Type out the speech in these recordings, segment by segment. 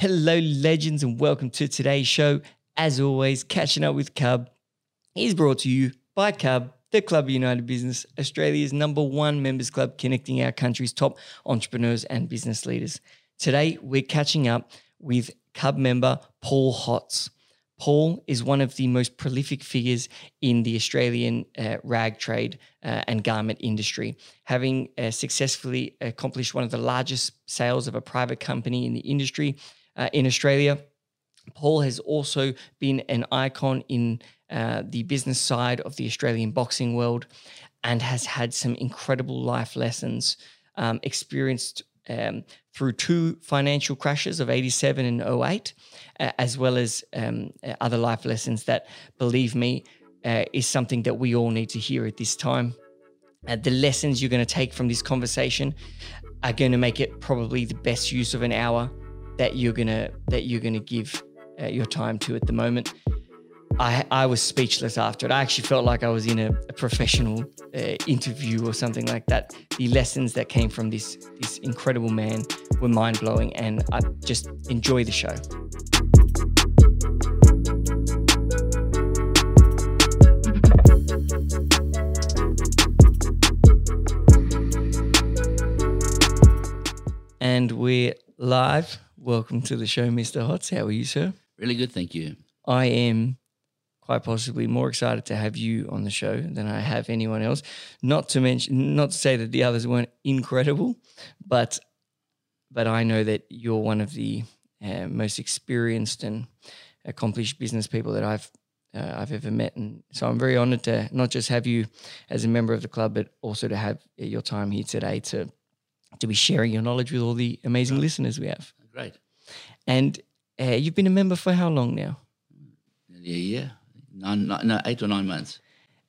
Hello, legends, and welcome to today's show. As always, catching up with Cub is brought to you by Cub, the Club of United Business, Australia's number one members club connecting our country's top entrepreneurs and business leaders. Today, we're catching up with Cub member Paul Hotz. Paul is one of the most prolific figures in the Australian uh, rag trade uh, and garment industry, having uh, successfully accomplished one of the largest sales of a private company in the industry uh, in Australia. Paul has also been an icon in uh, the business side of the Australian boxing world and has had some incredible life lessons um, experienced um, through two financial crashes of 87 and 08, uh, as well as um, other life lessons that, believe me, uh, is something that we all need to hear at this time. Uh, the lessons you're going to take from this conversation are going to make it probably the best use of an hour that you're gonna that you're gonna give uh, your time to at the moment. I, I was speechless after it. I actually felt like I was in a, a professional uh, interview or something like that. The lessons that came from this this incredible man were mind blowing, and I just enjoy the show. And we're live Welcome to the show, Mr. Hotz. How are you, sir? Really good, thank you. I am quite possibly more excited to have you on the show than I have anyone else. Not to mention, not to say that the others weren't incredible, but but I know that you're one of the uh, most experienced and accomplished business people that I've uh, I've ever met, and so I'm very honoured to not just have you as a member of the club, but also to have your time here today to to be sharing your knowledge with all the amazing listeners we have. Great. And uh, you've been a member for how long now? Nearly a year, nine, nine, no, eight or nine months.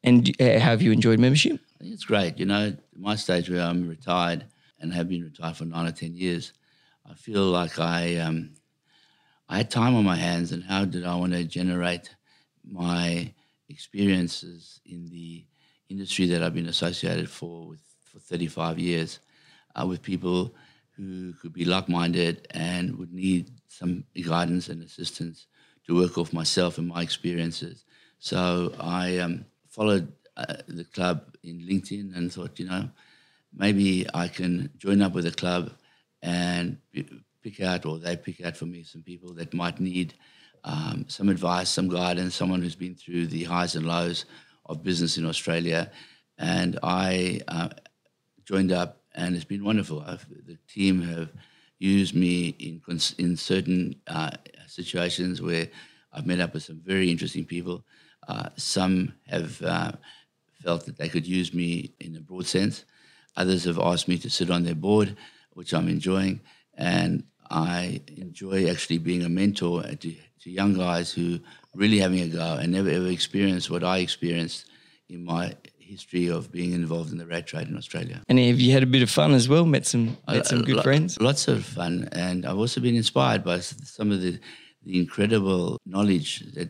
And uh, have you enjoyed membership? I think it's great. You know, my stage where I'm retired and have been retired for nine or ten years, I feel like I um, I had time on my hands, and how did I want to generate my experiences in the industry that I've been associated for with for 35 years uh, with people who could be like-minded and would need some guidance and assistance to work off myself and my experiences. So I um, followed uh, the club in LinkedIn and thought, you know, maybe I can join up with the club and pick out, or they pick out for me some people that might need um, some advice, some guidance, someone who's been through the highs and lows of business in Australia. And I uh, joined up and it's been wonderful. I've, the team have used me in in certain uh, situations where I've met up with some very interesting people. Uh, some have uh, felt that they could use me in a broad sense. Others have asked me to sit on their board, which I'm enjoying, and I enjoy actually being a mentor to, to young guys who really having a go and never ever experienced what I experienced in my history of being involved in the rag trade in Australia. And have you had a bit of fun as well? Met some met some good friends. Lots of fun, and I've also been inspired by some of the the incredible knowledge that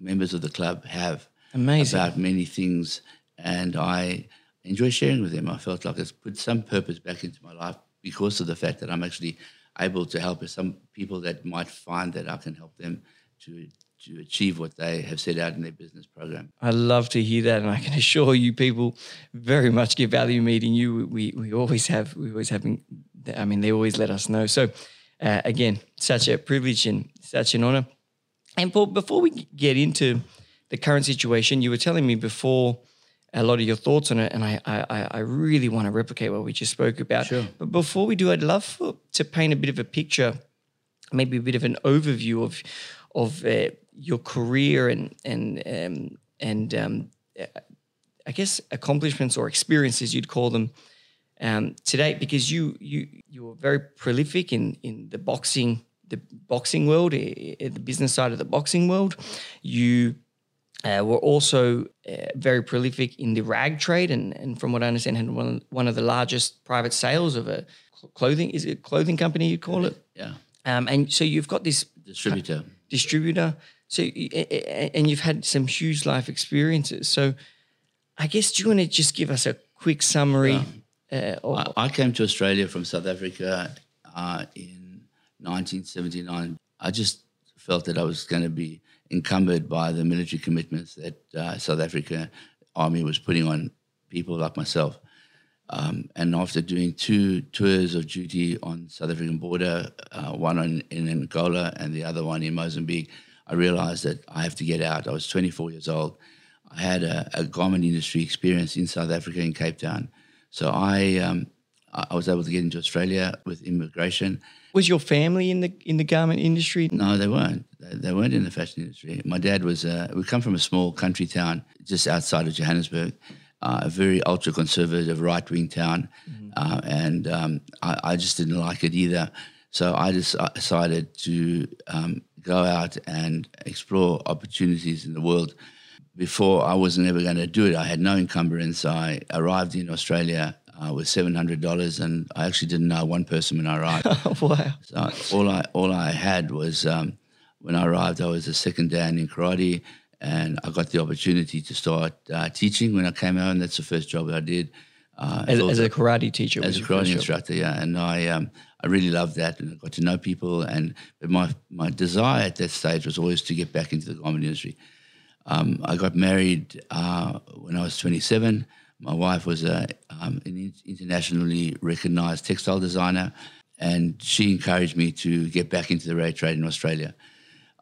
members of the club have Amazing. about many things, and I enjoy sharing with them. I felt like it's put some purpose back into my life because of the fact that I'm actually able to help some people that might find that I can help them to to achieve what they have set out in their business program. I love to hear that, and I can assure you, people very much get value meeting you. We we always have we always having. I mean, they always let us know. So, uh, again, such a privilege and such an honor. And Paul, before we get into the current situation, you were telling me before a lot of your thoughts on it, and I I, I really want to replicate what we just spoke about. Sure. But before we do, I'd love for, to paint a bit of a picture, maybe a bit of an overview of of uh, your career and and um, and um, I guess accomplishments or experiences you'd call them um, today because you you you were very prolific in in the boxing the boxing world the business side of the boxing world. You uh, were also uh, very prolific in the rag trade and, and from what I understand had one, one of the largest private sales of a clothing is it a clothing company you call it? Yeah. Um, and so you've got this distributor distributor. So, and you've had some huge life experiences. So, I guess do you want to just give us a quick summary? Yeah. Uh, I, I, came to Australia from South Africa uh, in 1979. I just felt that I was going to be encumbered by the military commitments that uh, South Africa Army was putting on people like myself. Um, and after doing two tours of duty on South African border, uh, one on, in Angola and the other one in Mozambique, I realized that I have to get out. I was 24 years old. I had a, a garment industry experience in South Africa in Cape Town. So I, um, I was able to get into Australia with immigration. Was your family in the in the garment industry? No, they weren't. They, they weren't in the fashion industry. My dad was. Uh, we come from a small country town just outside of Johannesburg, uh, a very ultra conservative right wing town, mm-hmm. uh, and um, I, I, just didn't like it either. So I just decided to um, go out and explore opportunities in the world. Before I wasn't ever going to do it. I had no encumbrance. I arrived in Australia uh, with seven hundred dollars, and I actually didn't know one person when I arrived. wow! So all I all I had was um, when I arrived, I was a second dan in karate, and I got the opportunity to start uh, teaching when I came out, and that's the first job I did. Uh, as, as, a karate teacher, as a karate instructor, job. yeah, and I um, I really loved that, and I got to know people. And but my my desire at that stage was always to get back into the garment industry. Um, I got married uh, when I was 27. My wife was a, um, an internationally recognized textile designer, and she encouraged me to get back into the rag trade in Australia.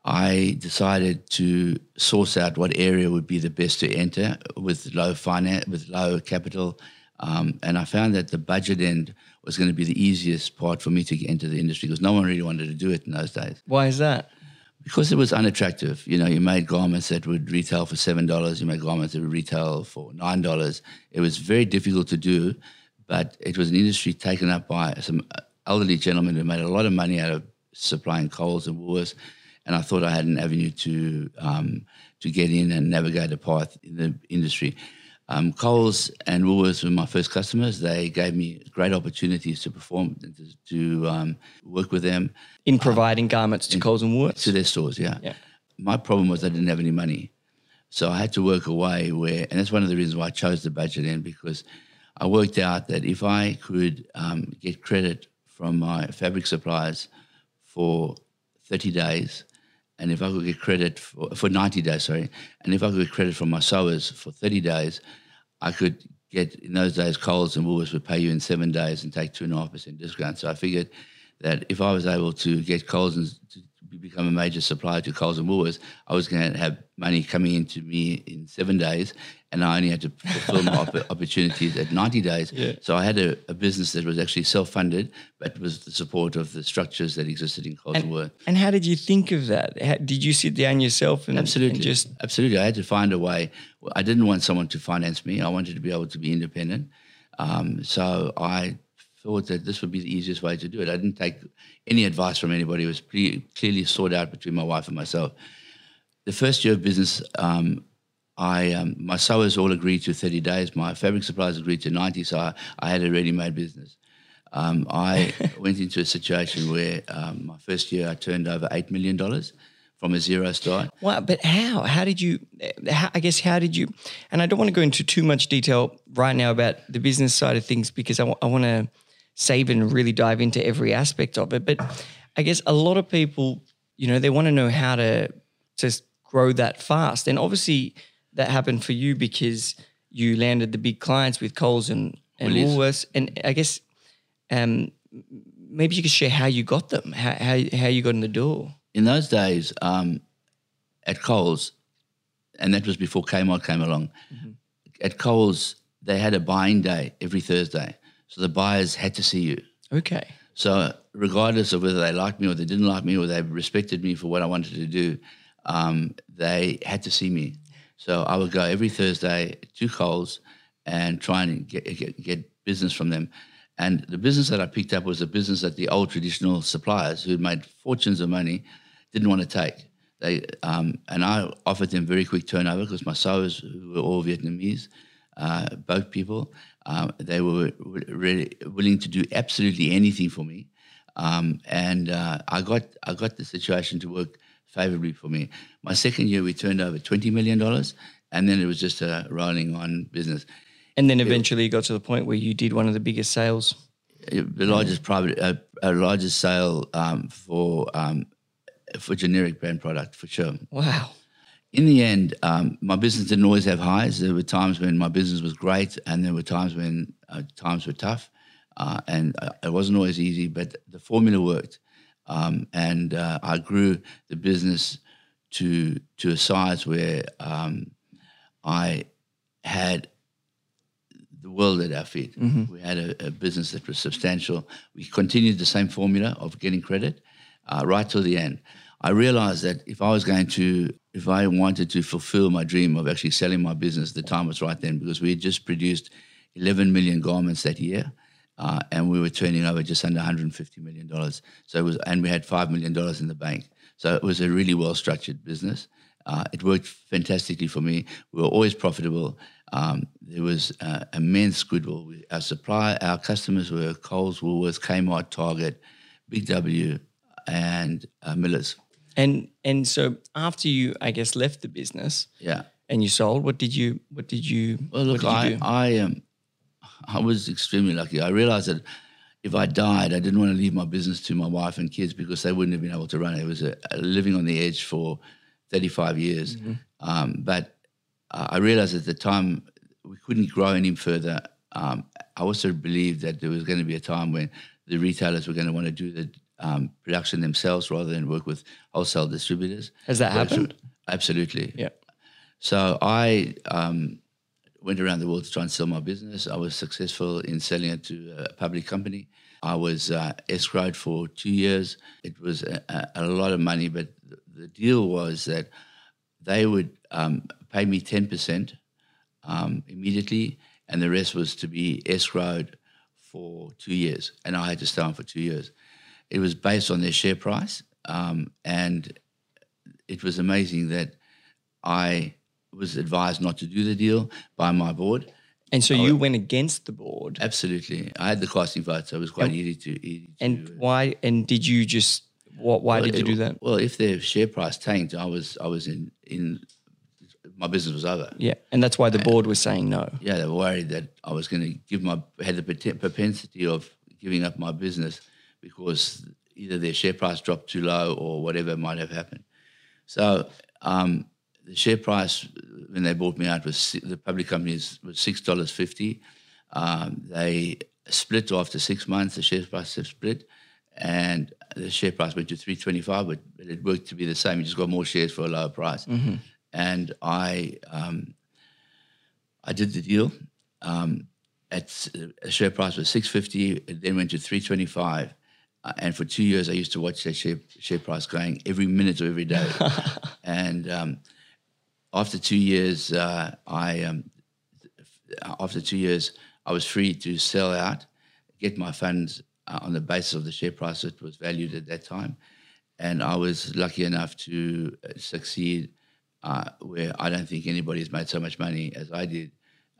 I decided to source out what area would be the best to enter with low finance, with low capital, um, and I found that the budget end was going to be the easiest part for me to enter the industry because no one really wanted to do it in those days. Why is that? Because it was unattractive. You know, you made garments that would retail for seven dollars. You made garments that would retail for nine dollars. It was very difficult to do, but it was an industry taken up by some elderly gentlemen who made a lot of money out of supplying Coles and Woolworths. And I thought I had an avenue to um, to get in and navigate a path in the industry. Um, Coles and Woolworths were my first customers. They gave me great opportunities to perform, to, to um, work with them. In providing um, garments to in, Coles and Woolworths? To their stores, yeah. yeah. My problem was I didn't have any money. So I had to work away where, and that's one of the reasons why I chose the budget end because I worked out that if I could um, get credit from my fabric suppliers for 30 days, and if I could get credit for, for 90 days, sorry, and if I could get credit from my sewers for 30 days, I could get, in those days, Coles and Woolworths would pay you in seven days and take 2.5% discount. So I figured that if I was able to get Coles and to become a major supplier to Coles and Woolworths, I was going to have money coming into me in seven days, and I only had to fulfill my opportunities at 90 days. Yeah. So I had a, a, business that was actually self-funded, but was the support of the structures that existed in Coles and, and Woolworths. And how did you think of that? How, did you sit down yourself and absolutely, and just absolutely? I had to find a way. I didn't want someone to finance me. I wanted to be able to be independent. Um, so I thought that this would be the easiest way to do it. I didn't take any advice from anybody. It was pretty clearly sorted out between my wife and myself. The first year of business, um, I um, my sewers all agreed to 30 days. My fabric suppliers agreed to 90, so I, I had a ready-made business. Um, I went into a situation where um, my first year I turned over $8 million from a zero start. Wow, but how? How did you, how, I guess, how did you, and I don't want to go into too much detail right now about the business side of things because I, w- I want to save and really dive into every aspect of it. But I guess a lot of people, you know, they want to know how to to grow that fast. And obviously that happened for you because you landed the big clients with Coles and, and Woolworths. And I guess um, maybe you could share how you got them, how, how, how you got in the door. In those days, um, at Coles, and that was before Kmart came along, mm-hmm. at Coles, they had a buying day every Thursday. So the buyers had to see you. Okay. So regardless of whether they liked me or they didn't like me or they respected me for what I wanted to do, um, they had to see me. So I would go every Thursday to Coles and try and get, get, get business from them. And the business that I picked up was a business that the old traditional suppliers who had made fortunes of money didn't want to take. They um, and I offered them very quick turnover because my sewers were all Vietnamese, uh, both people, um, they were really willing to do absolutely anything for me, um, and uh, I got I got the situation to work favorably for me. My second year, we turned over twenty million dollars, and then it was just a rolling on business. And then eventually, it, you got to the point where you did one of the biggest sales. the largest private, uh, uh, largest sale um, for um, for generic brand product for sure. Wow. In the end, um, my business didn't always have highs. There were times when my business was great, and there were times when uh, times were tough, uh, and uh, it wasn't always easy. But the formula worked, um, and uh, I grew the business to to a size where um, I had the world at our feet. We had a, a business that was substantial. We continued the same formula of getting credit uh, right till the end. I realized that if I was going to, if I wanted to fulfill my dream of actually selling my business, the time was right then because we had just produced 11 million garments that year. Uh, and we were turning over just under 150 million dollars. So it was, and we had five million dollars in the bank. So it was a really well structured business. Uh, it worked fantastically for me. We were always profitable. Um, there was uh, immense goodwill. Our supply, our customers were Coles, Woolworths, Kmart, Target, Big W, and uh, Miller's. And and so after you, I guess, left the business Yeah. and you sold, what did you what did you Well, look, what did you I, do? I um, I was extremely lucky. I realized that if I died, I didn't want to leave my business to my wife and kids because they wouldn't have been able to run it. It was a, a living on the edge for 35 years. Mm-hmm. Um, but uh, I realized at the time we couldn't grow any further. Um, I also believed that there was going to be a time when the retailers were going to want to do the um, production themselves rather than work with wholesale distributors. Has that happened? Absolutely. Yeah. So I um, went around the world to try and sell my business. I was successful in selling it to a public company. I was uh, escrowed for two years. It was a, a, lot of money, but the, the deal was that they would um, pay me 10% um, immediately, and the rest was to be escrowed for two years. And I had to stay on for two years. It was based on their share price, um, and it was amazing that I was advised not to do the deal by my board. And so you went against the board. Absolutely, I had the casting vote, so it was quite easy to. Easy to And why and did you just what why did you do that? Well, if their share price tanked, I was I was in in my business was over. Yeah. And that's why the board was saying no. Yeah, they were worried that I was going to give my had the propensity of giving up my business because either their share price dropped too low or whatever might have happened. So um, the share price when they bought me out was the public companies was six dollars fifty. Um, they split after six months. The share price have split, and the share price went to three twenty five. But, it worked to be the same. You just got more shares for a lower price. And I um, I did the deal. Um, at a share price was six fifty. It then went to three twenty five. Uh, and for two years, I used to watch that share, share price going every minute of every day. and um, after two years, uh, I um, after two years, I was free to sell out, get my funds uh, on the basis of the share price that was valued at that time, and I was lucky enough to uh, succeed uh, where I don't think anybody's made so much money as I did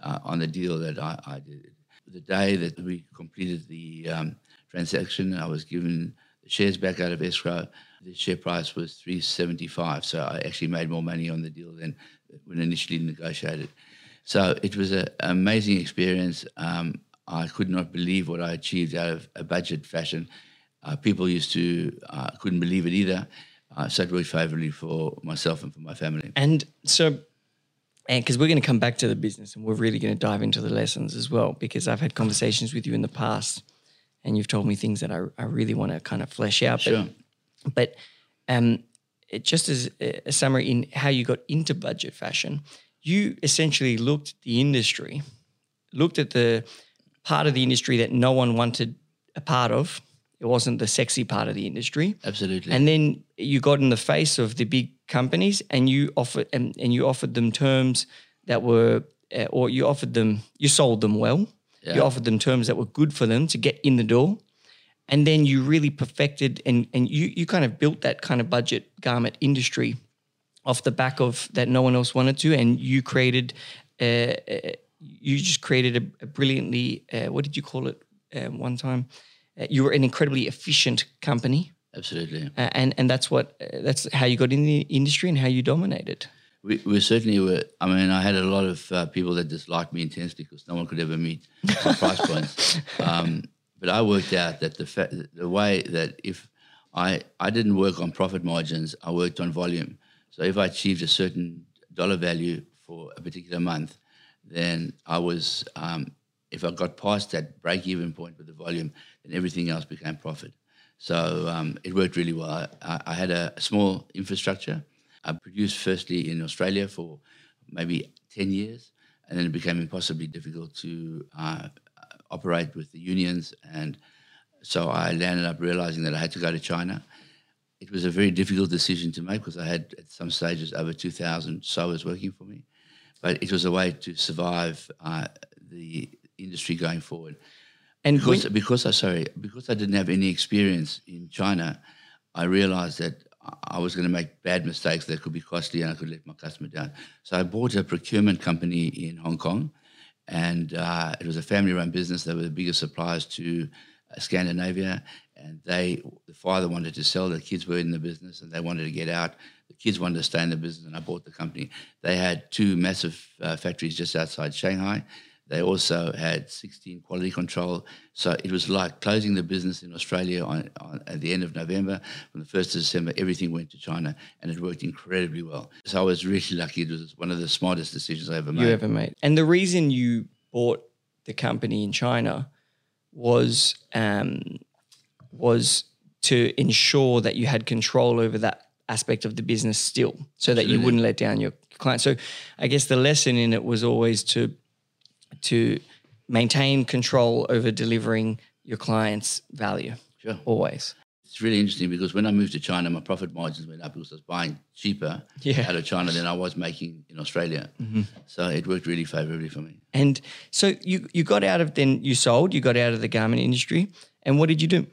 uh, on the deal that I, I did. The day that we completed the um, transaction, I was given the shares back out of escrow. The share price was 375, so I actually made more money on the deal than when initially negotiated. So it was an amazing experience. Um, I could not believe what I achieved out of a budget fashion. Uh, people used to uh, couldn't believe it either. Uh, so it worked favorably for myself and for my family. And so, and because we're going to come back to the business and we're really going to dive into the lessons as well, because I've had conversations with you in the past and you've told me things that I, I really want to kind of flesh out. Sure. But, but um, it, just as a, summary in how you got into budget fashion, you essentially looked at the industry, looked at the part of the industry that no one wanted a part of. It wasn't the sexy part of the industry. Absolutely. And then you got in the face of the big companies, and you offered and, and you offered them terms that were, uh, or you offered them, you sold them well. You offered them terms that were good for them to get in the door, and then you really perfected and and you you kind of built that kind of budget garment industry off the back of that no one else wanted to, and you created, uh, uh, you just created a, a brilliantly, uh, what did you call it um, one time? Uh, you were an incredibly efficient company Absolutely. uh, and and that's what uh, that's how you got in the industry and how you dominated. We, we certainly were. I mean, I had a lot of uh, people that disliked me intensely because no one could ever meet my price points. Um, but I worked out that the fa- the way that if I I didn't work on profit margins, I worked on volume. So if I achieved a certain dollar value for a particular month, then I was um, if I got past that break even point with the volume, then everything else became profit. So um, it worked really well. I, I had a small infrastructure. I produced firstly in Australia for maybe 10 years, and then it became impossibly difficult to uh, operate with the unions. And so I landed up realizing that I had to go to China. It was a very difficult decision to make because I had at some stages over 2,000 sewers working for me. But it was a way to survive uh, the industry going forward. And Because, when- because I sorry, because I didn't have any experience in China, I realized that I- was going to make bad mistakes that could be costly and I could let my customer down. So I bought a procurement company in Hong Kong, and uh, it was a family-run business. They were the biggest suppliers to uh, Scandinavia, and they the father wanted to sell. The kids were in the business, and they wanted to get out. The kids wanted to stay in the business, and I bought the company. They had two massive uh, factories just outside Shanghai. They also had 16 quality control. So it was like closing the business in Australia on, on, at the end of November. From the 1st of December, everything went to China and it worked incredibly well. So I was really lucky. It was one of the smartest decisions I ever made. you ever made. And the reason you bought the company in China was um, was to ensure that you had control over that aspect of the business still, so that you wouldn't let down your client. So I guess the lesson in it was always to to maintain control over delivering your clients value. Sure. Always. It's really interesting because when I moved to China, my profit margins went up because I was buying cheaper Yeah. out of China than I was making in Australia. So it worked really favorably for me. And so you you got out of then you sold, you got out of the garment industry, and what did you do?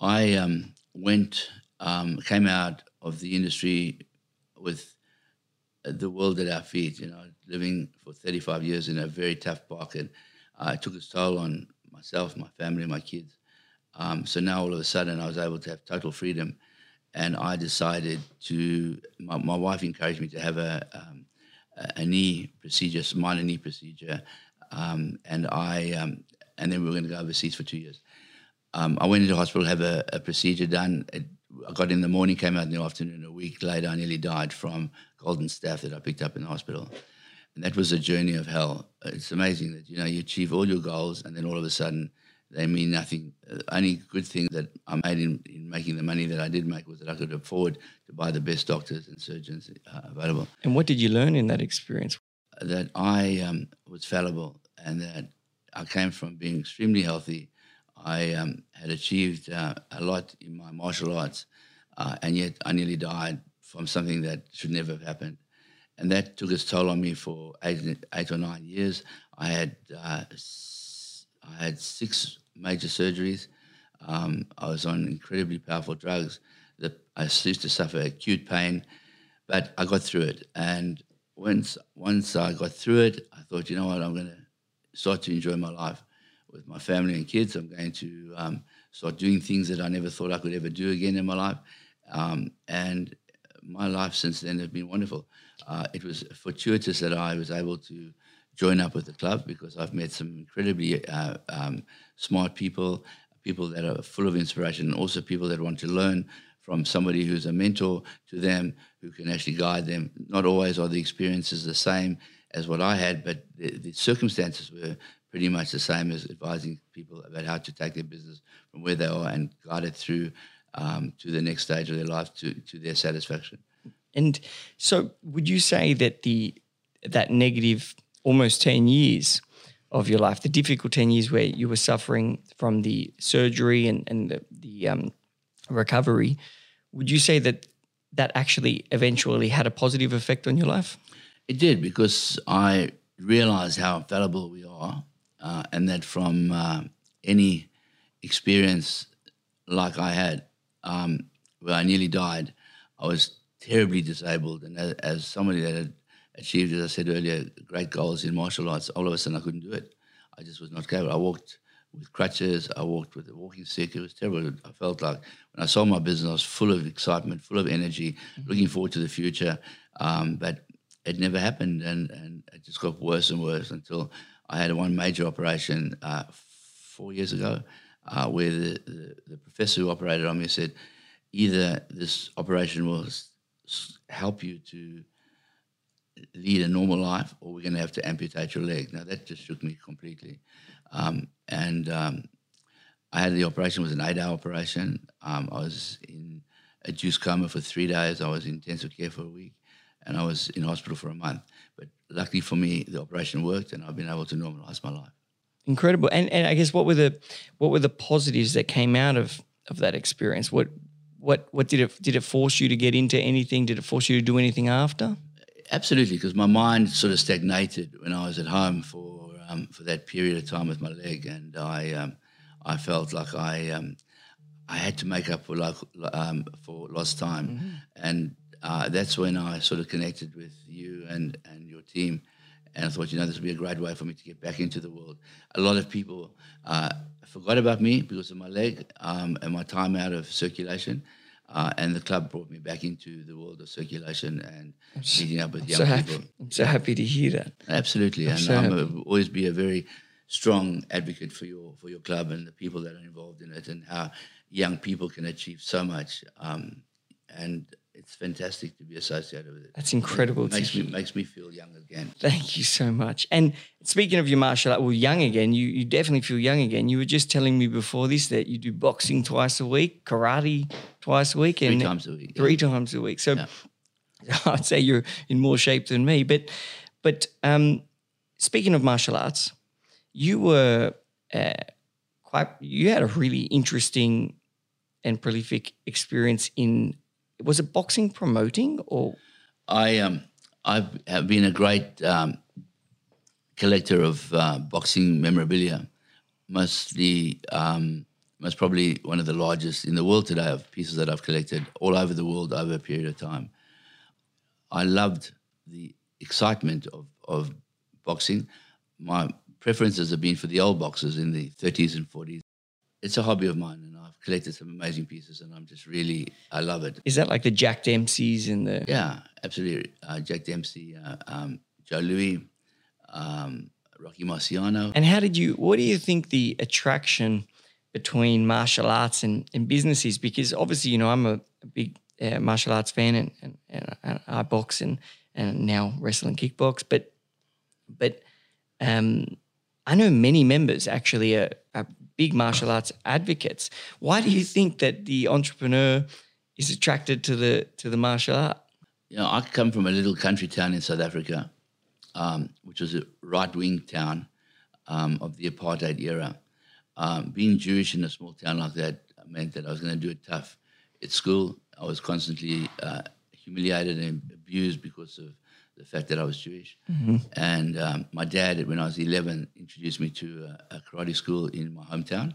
I um, went, um, came out of the industry with the world at our feet. You know, living for 35 years in a very tough pocket. uh, it took its toll on myself, my family, my kids. Um, so now all of a sudden, I was able to have total freedom, and I decided to. My, my wife encouraged me to have a um, a a knee procedure, a minor knee procedure, um, and I um, and then we were going to go overseas for two years. Um, I went into hospital, have a, a procedure done. It, I got in the morning, came out in the afternoon. A week later, I nearly died from golden staph that I picked up in the hospital. And that was a journey of hell. It's amazing that you know you achieve all your goals, and then all of a sudden they mean nothing. The only good thing that I made in, in making the money that I did make was that I could afford to buy the best doctors and surgeons uh, available. And what did you learn in that experience? That I um, was fallible, and that I came from being extremely healthy. I um, had achieved uh, a lot in my martial arts, uh, and yet I nearly died from something that should never have happened. And that took its toll on me for eight, eight or nine years. I had uh, I had six major surgeries. Um, I was on incredibly powerful drugs. That I used to suffer acute pain, but I got through it. And once once I got through it, I thought, you know what, I'm going to start to enjoy my life with my family and kids. I'm going to um, start doing things that I never thought I could ever do again in my life. Um, and my life since then has been wonderful. Uh, it was fortuitous that I was able to join up with the club because I've met some incredibly uh, um, smart people, people that are full of inspiration, and also people that want to learn from somebody who's a mentor to them, who can actually guide them. Not always are the experiences the same as what I had, but the, the circumstances were pretty much the same as advising people about how to take their business from where they are and guide it through um, to the next stage of their life to, to their satisfaction. And so, would you say that the that negative almost ten years of your life, the difficult ten years where you were suffering from the surgery and and the, the um, recovery, would you say that that actually eventually had a positive effect on your life? It did because I realized how fallible we are, uh, and that from uh, any experience like I had, um, where I nearly died, I was terribly disabled. And as, as somebody that had achieved, as I said earlier, great goals in martial arts, all of a sudden I couldn't do it. I just was not capable. I walked with crutches. I walked with a walking stick. It was terrible. I felt like when I sold my business, I was full of excitement, full of energy, looking forward to the future. Um, but it never happened, and, and it just got worse and worse until I had one major operation uh, four years ago. Uh, where the, the, the professor who operated on me said, either this operation will help you to lead a normal life, or we're going to have to amputate your leg. Now that just shook me completely, um, and um, I had the operation. It was an eight-hour operation. Um, I was in a juice coma for three days. I was in intensive care for a week, and I was in hospital for a month. But luckily for me, the operation worked, and I've been able to normalise my life. Incredible. And and I guess what were the what were the positives that came out of of that experience? What what what did it did it force you to get into anything? Did it force you to do anything after? Absolutely, because my mind sort of stagnated when I was at home for um, for that period of time with my leg, and I um, I felt like I um, I had to make up for like um, for lost time, and uh, that's when I sort of connected with you and and your team, and I thought, you know, this would be a great way for me to get back into the world. A lot of people uh, forgot about me because of my leg um, and my time out of circulation. Uh, and the club brought me back into the world of circulation and meeting up with young So people. happy. I'm so happy to hear that. Absolutely, and so I'm a, always be a very strong advocate for your for your club and the people that are involved in it, and how young people can achieve so much. Um, and it's fantastic to be associated with it. That's incredible It to makes me makes me feel young again. Thank you so much. And speaking of your martial art, well, young again, you, you definitely feel young again. You were just telling me before this that you do boxing twice a week, karate twice a week, Three and times a week. yeah. three times a week. So Yeah. I'd say you're in more shape than me. But but um, speaking of martial arts, you were uh, quite. You had a really interesting and prolific experience in. Was it boxing promoting or I um I have been a great um, collector of uh, boxing memorabilia, mostly um, most probably one of the largest in the world today of pieces that I've collected all over the world over a period of time. I loved the excitement of, of boxing. My preferences have been for the old boxers in the 30s and 40s. It's a hobby of mine, collected some amazing pieces, and I'm just really I love it. is that like the Jack Dempsey's and the Yeah, absolutely. Uh, Jack Dempsey, uh, um, Joe Louis, um, Rocky Marciano. And how did you? What do you think the attraction between martial arts and, and business is? Because obviously, you know, I'm a, a big uh, martial arts fan, and, and, and, and I box and and now wrestling kickbox. But but um, I know many members actually are, are big martial arts advocates. Why do you think that the entrepreneur is attracted to the to the martial art? You know, I come from a little country town in South Africa, um, which was a right wing town um, of the apartheid era. Um, being Jewish in a small town like that meant that I was going to do it tough. At school, I was constantly uh, humiliated and abused because of the fact that I was Jewish. And um, my dad, when I was 11, introduced me to a, a karate school in my hometown.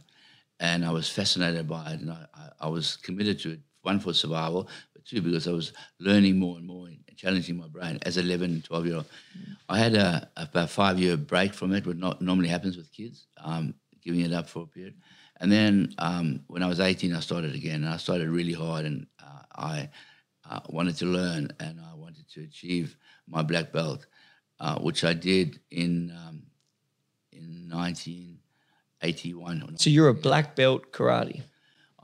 And I was fascinated by it. And I, I, was committed to it, one, for survival, but two, because I was learning more and more and challenging my brain as 11, and 12 year old. I had a, about five year break from it, what not normally happens with kids, um, giving it up for a period. And then um, when I was 18, I started again. And I started really hard and uh, I uh, wanted to learn and I wanted to achieve my black belt, uh, which I did in, um, in 1981. So you're a black belt karate.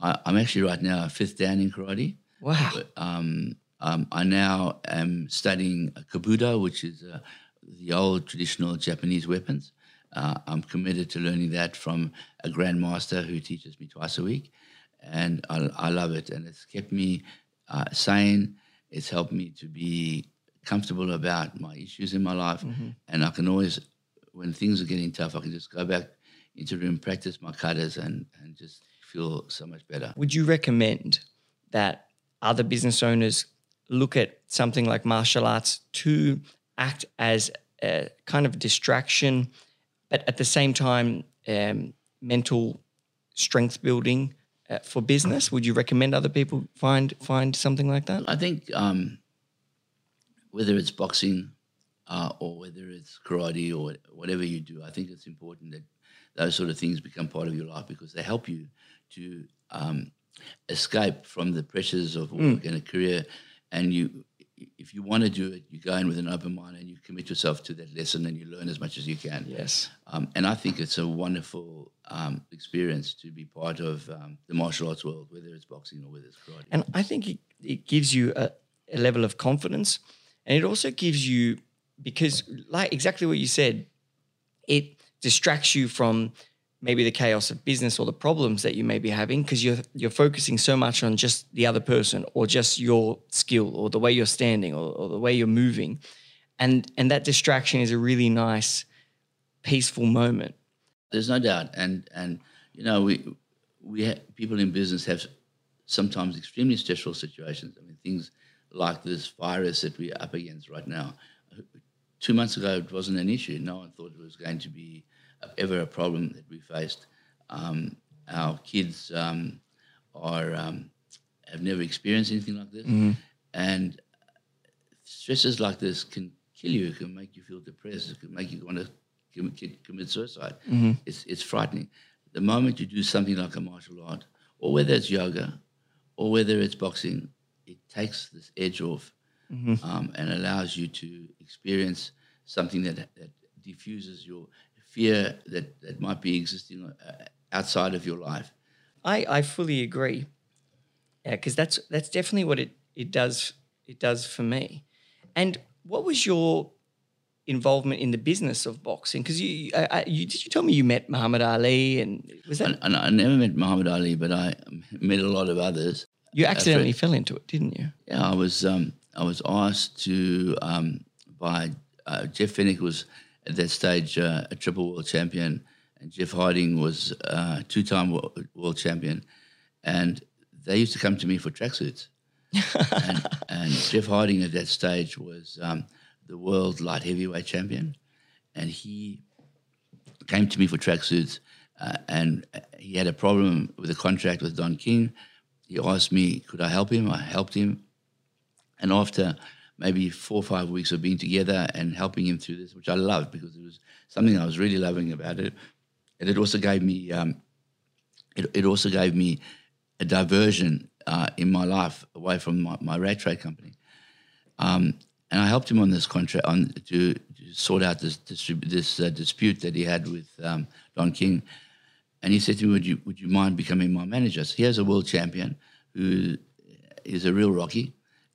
I, I'm actually right now a fifth dan in karate. Wow. But, um, um, I now am studying kobudo, which is uh, the old traditional Japanese weapons. Uh, I'm committed to learning that from a grandmaster who teaches me twice a week, and I, I love it. And it's kept me uh, sane. It's helped me to be comfortable about my issues in my life, and I can always, when things are getting tough, I can just go back into the room, practice my cutters, and and just feel so much better. Would you recommend that other business owners look at something like martial arts to act as a kind of distraction, but at the same time, um, mental strength building for business? Would you recommend other people find find something like that? I think um, whether it's boxing uh, or whether it's karate or whatever you do, I think it's important that those sort of things become part of your life because they help you to um, escape from the pressures of work and a career. And you, if you want to do it, you go in with an open mind and you commit yourself to that lesson and you learn as much as you can. Yes. Um, and I think it's a wonderful um, experience to be part of um, the martial arts world, whether it's boxing or whether it's karate. And I think it, it gives you a, a level of confidence. And it also gives you, because like exactly what you said, it distracts you from maybe the chaos of business or the problems that you may be having because you're you're focusing so much on just the other person or just your skill or the way you're standing or, or the way you're moving and and that distraction is a really nice peaceful moment There's no doubt, and and you know we we ha- people in business have sometimes extremely stressful situations. I mean things like this virus that we're up against right now. Two months ago, it wasn't an issue. No one thought it was going to be ever a problem that we faced. Um, our kids um, are um, have never experienced anything like this, and stresses like this can kill you. It can make you feel depressed. It can make you want to commit, commit suicide. It's it's frightening. The moment you do something like a martial art, or whether it's yoga, or whether it's boxing, it takes this edge off um, and allows you to experience something that that diffuses your fear that that might be existing uh, outside of your life. I, I fully agree. Yeah, because that's that's definitely what it, it does it does for me. And what was your involvement in the business of boxing? Because you, I, I, you did you tell me you met Muhammad Ali and was that And, and I never met Muhammad Ali, but I met a lot of others. you accidentally fell into it, didn't you? Yeah, I was um, I was asked to um, by uh, Jeff Fenech was at that stage uh, a triple world champion, and Jeff Harding was uh, two time world, world champion, and they used to come to me for tracksuits. and, and Jeff Harding at that stage was um, the world light heavyweight champion, and he came to me for tracksuits, uh, and he had a problem with a contract with Don King. He asked me, could I help him? I helped him, and after maybe four or five weeks of being together and helping him through this, which I loved because it was something I was really loving about it, and it also gave me um, it, it also gave me a diversion uh, in my life away from my, my rag trade company. Um, and I helped him on this contract on to, to sort out this this uh, dispute that he had with um, Don King. And he said to me, "Would you would you mind becoming my manager?" So here's a world champion who is a real Rocky,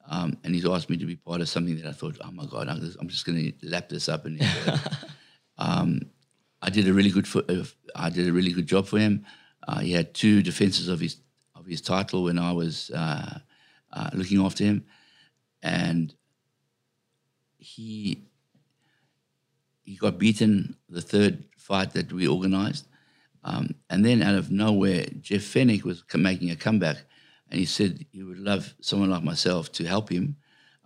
um, and he's asked me to be part of something that I thought, "Oh my God, I'm just, going to lap this up." And um, I did a really good for, uh, I did a really good job for him. Uh, he had two defenses of his of his title when I was uh, uh, looking after him, and he he got beaten the third fight that we organised, um, and then out of nowhere, Jeff Fenech was making a comeback, and he said he would love someone like myself to help him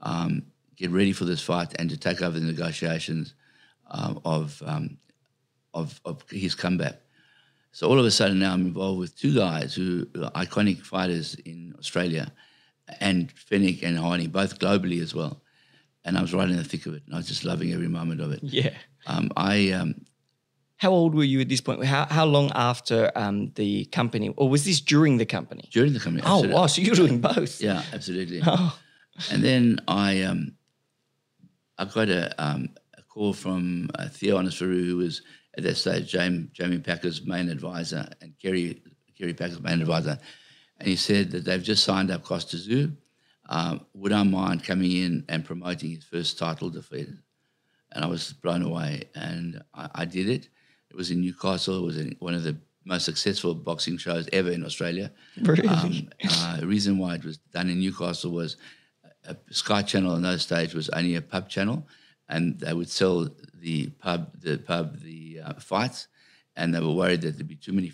um, get ready for this fight and to take over the negotiations um, of, um, of of his comeback. So all of a sudden now I'm involved with two guys who are iconic fighters in Australia, and Fenech and Harding, both globally as well. And I was right in the thick of it, and I was just loving every moment of it. Yeah. Um, I um, How old were you at this point? How how long after um, the company, or was this during the company? during the company. Oh, wow! So you're doing both. Yeah, absolutely. Oh, And then I um, I got a, um, a call from uh, Theo Onisforou, who was at that stage Jamie, Jamie Packer's main advisor and Kerry, Kerry Packer's main advisor. And he said that they've just signed up Kostya Tszyu. Um, would I mind coming in and promoting his first title defeat? And I was blown away. And I, I did it. It was in Newcastle. It was in one of the most successful boxing shows ever in Australia. Really? Um, uh, the reason why it was done in Newcastle was uh, Sky Channel in those stage was only a pub channel, and they would sell the pub, the pub, the uh, fights, and they were worried that there'd be too many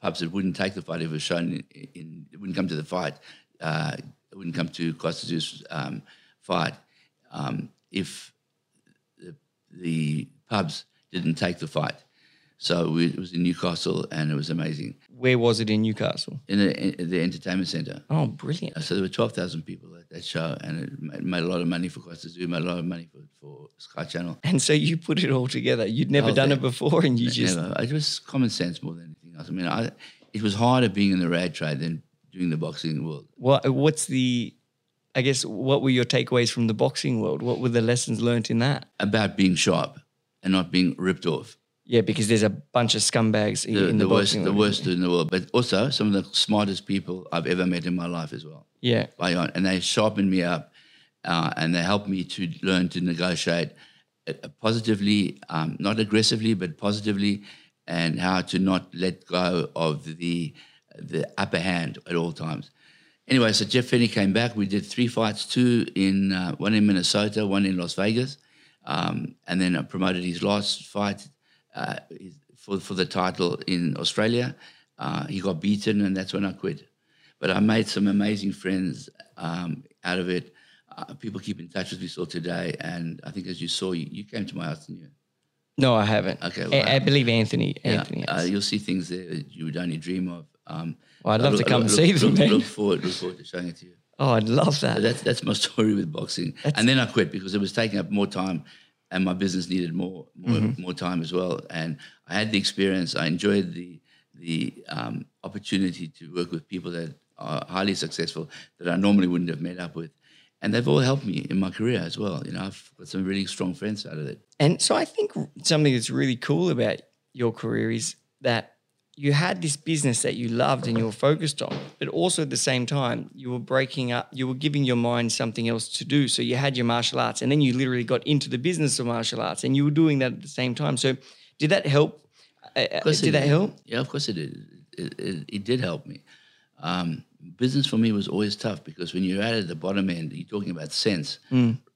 pubs that wouldn't take the fight if it was shown in, in it wouldn't come to the fight, uh, it wouldn't come to Kostya um, fight um, if the, the pubs didn't take the fight. So we, it was in Newcastle, and it was amazing where was it in Newcastle? in the, in the entertainment centre. Oh, brilliant! So there were 12,000 people at that show, and it made, made a lot of money for Kostya Tszyu, made a lot of money for, for Sky Channel. And so you put it all together. You'd never done yeah. it before, and you just Never. It was common sense more than anything else. I mean, I, it was harder being in the rag trade than doing the boxing world. what? What's the? I guess what were your takeaways from the boxing world? What were the lessons learned in that? About being sharp and not being ripped off. Yeah, because there's a bunch of scumbags i- The, in the, the worst, the worst in the world, but also some of the smartest people I've ever met in my life as well. Yeah, by on, and they sharpened me up, uh, and they helped me to learn to negotiate uh, positively, um, not aggressively, but positively, and how to not let go of the the upper hand at all times. Anyway, so Jeff Fenech came back. We did three fights: two in uh, one in Minnesota, one in Las Vegas, um, and then I promoted his last fight uh, for for the title in Australia. Uh, he got beaten, and that's when I quit but I made some amazing friends um, out of it. Uh, people keep in touch with me still today, and I think as you saw, you, you came to my house, didn't you? no, I haven't. Okay, I- well, I, believe Anthony. Yeah, Anthony. uh, you'll see things there that you would only dream of. Um, Well, I'd love look- to come and look- see them. Look, look forward, look forward to showing it to you. oh, I'd love So that. that's that's my story with boxing, and then I quit because it was taking up more time, and my business needed more more, Mm-hmm. more time as well. And I had the experience. I enjoyed the the um, opportunity to work with people that are highly successful that I normally wouldn't have met up with, and they've all helped me in my career as well. You know, I've got some really strong friends out of it. And so I think something that's really cool about your career is that you had this business that you loved and you were focused on, but also at the same time, you were breaking up, you were giving your mind something else to do. So you had your martial arts and then you literally got into the business of martial arts and you were doing that at the same time. So did that help? Uh, uh, course did that did. help? Yeah, of course it did. It, it, it did help me. Um, business for me was always tough because when you're out at the bottom end, you're talking about cents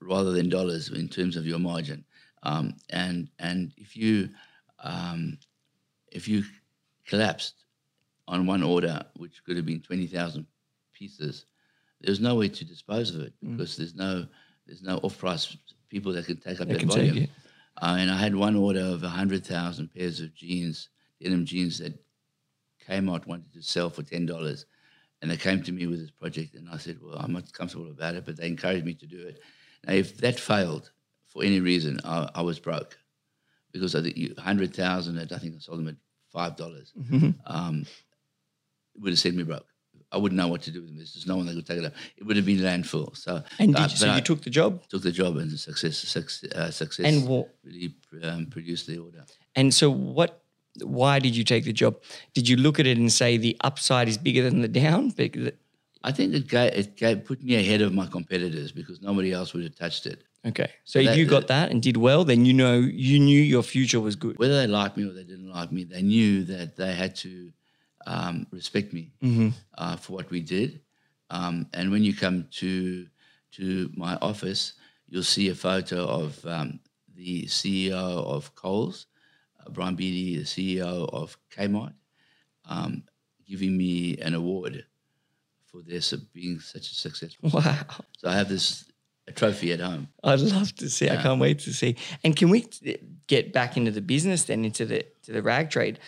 rather than dollars in terms of your margin. Um, and and if you um, if you collapsed on one order, which could have been twenty thousand pieces, there's no way to dispose of it because there's no there's no off price people that can take up They that volume. Uh, and I had one order of 100,000 pairs of jeans, denim jeans that Kmart wanted to sell for $10. And they came to me with this project, and I said, Well, I'm not comfortable about it, but they encouraged me to do it. Now, if that failed for any reason, I, I was broke because I think 100,000, at- I think I sold them at $5, um, it would have sent me broke. I wouldn't know what to do with them. There's no one that could take it up. It would have been landfill. So, And did you, so I you took the job? took the job and success, success, uh, success And what? really um, produced the order. And so what? Why did you take the job? Did you look at it and say the upside is bigger than the down? Because I think it gave, it gave, put me ahead of my competitors because nobody else would have touched it. Okay. So if that- you got that and did well, then you know you knew your future was good. Whether they liked me or they didn't like me, they knew that they had to um, respect me uh, for what we did. Um, and when you come to to my office, you'll see a photo of um, the CEO of Coles, uh, Brian Beattie, the CEO of Kmart, um, giving me an award for their su- being such a successful. Wow. So I have this a trophy at home. I'd love to see. I can't wait to see. And can we get back into the business then, into the to the rag trade?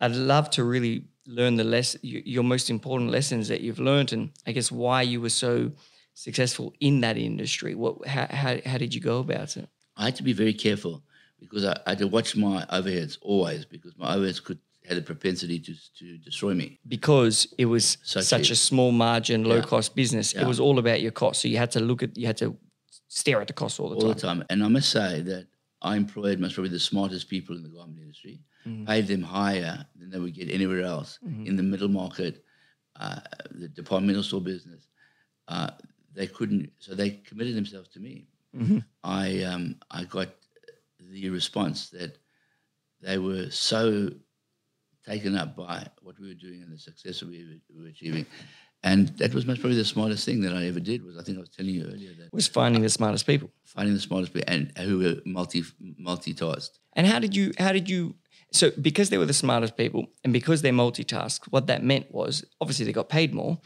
I'd love to really learn the less your most important lessons that you've learned, and I guess why you were so successful in that industry. What how how, how did you go about it? I had to be very careful because I, I had to watch my overheads always because my overheads could had a propensity to to destroy me. Because it was So such cheap. a small margin, low Yeah. cost business. It was all about your cost. So you had to look at you had to stare at the cost all the all time. the time. And I must say that I employed most probably the smartest people in the garment industry, Mm-hmm. paid them higher than they would get anywhere else in the middle market, uh, the departmental store business. Uh, they couldn't, so they committed themselves to me. Mm-hmm. I um, I got the response that they were so taken up by what we were doing and the success that we were, achieving. And that was most probably the smartest thing that I ever did. Was I think I was telling you earlier that Was finding the smartest people. finding the smartest people and who were multi multitasked. And how did you how did you so because they were the smartest people and because they multitasked, what that meant was obviously they got paid more,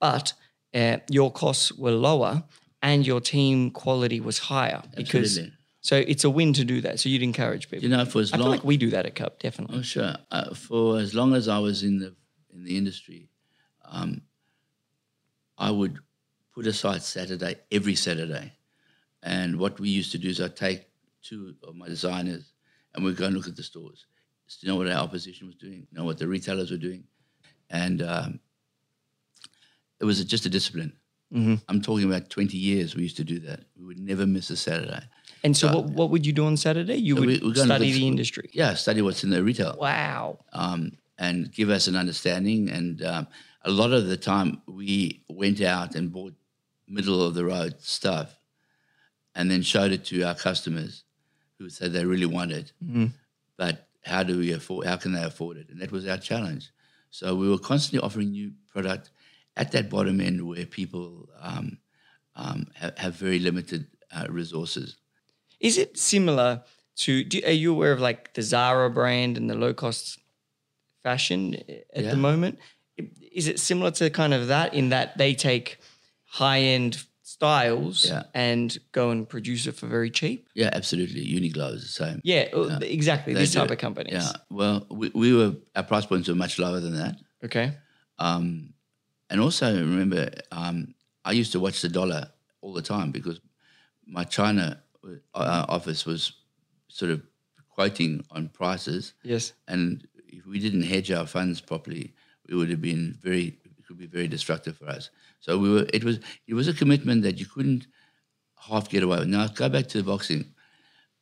but uh, your costs were lower and your team quality was higher because Absolutely. So it's a win to do that. So you'd encourage people. You know, for as I feel like we do that at Cup, definitely. oh sure, uh, for as long as I was in the in the industry, um, I would put aside Saturday every Saturday, and what we used to do is I'd take two of my designers and we'd go and look at the stores, to know what our opposition was doing, know what the retailers were doing, and um, it was just a discipline. I'm talking about 20 years we used to do that. We would never miss a Saturday. And so, what, what would you do on Saturday? You would we- study the industry. Yeah, study what's in the retail. Wow. um, and give us an understanding. And um, a lot of the time, we went out and bought middle of the road stuff, and then showed it to our customers, who said they really want it, but how do we afford? How can they afford it? And that was our challenge. So we were constantly offering new product at that bottom end where people um, um, have, have very limited uh, resources. Is it similar to? Do, are you aware of like the Zara brand and the low cost fashion at Yeah. the moment? Is it similar to kind of that in that they take high end styles Yeah. and go and produce it for very cheap? Yeah, absolutely. Uniqlo is the same. Yeah, uh, exactly. They This type it. of companies. Yeah. Well, we, we were our price points were much lower than that. Okay. Um, and also remember, um, I used to watch the dollar all the time because my China uh, office was sort of quoting on prices, Yes. and if we didn't hedge our funds properly, we would have been very it could be very destructive for us. So we were it was it was a commitment that you couldn't half get away with. Now go back to the boxing.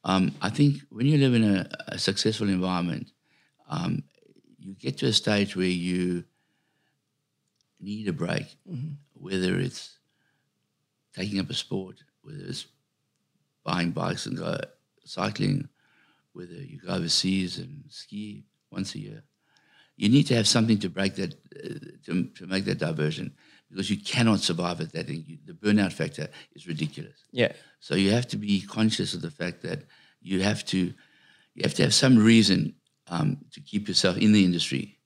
Um, I think when you live in a, a successful environment, um, you get to a stage where you need a break, whether it's taking up a sport, whether it's buying bikes and go cycling, whether you go overseas and ski once a year. You need to have something to break that, uh, to, to make that diversion, because you cannot survive at that thing. You, the burnout factor is ridiculous. Yeah. So you have to be conscious of the fact that you have to, you have to have some reason um, to keep yourself in the industry,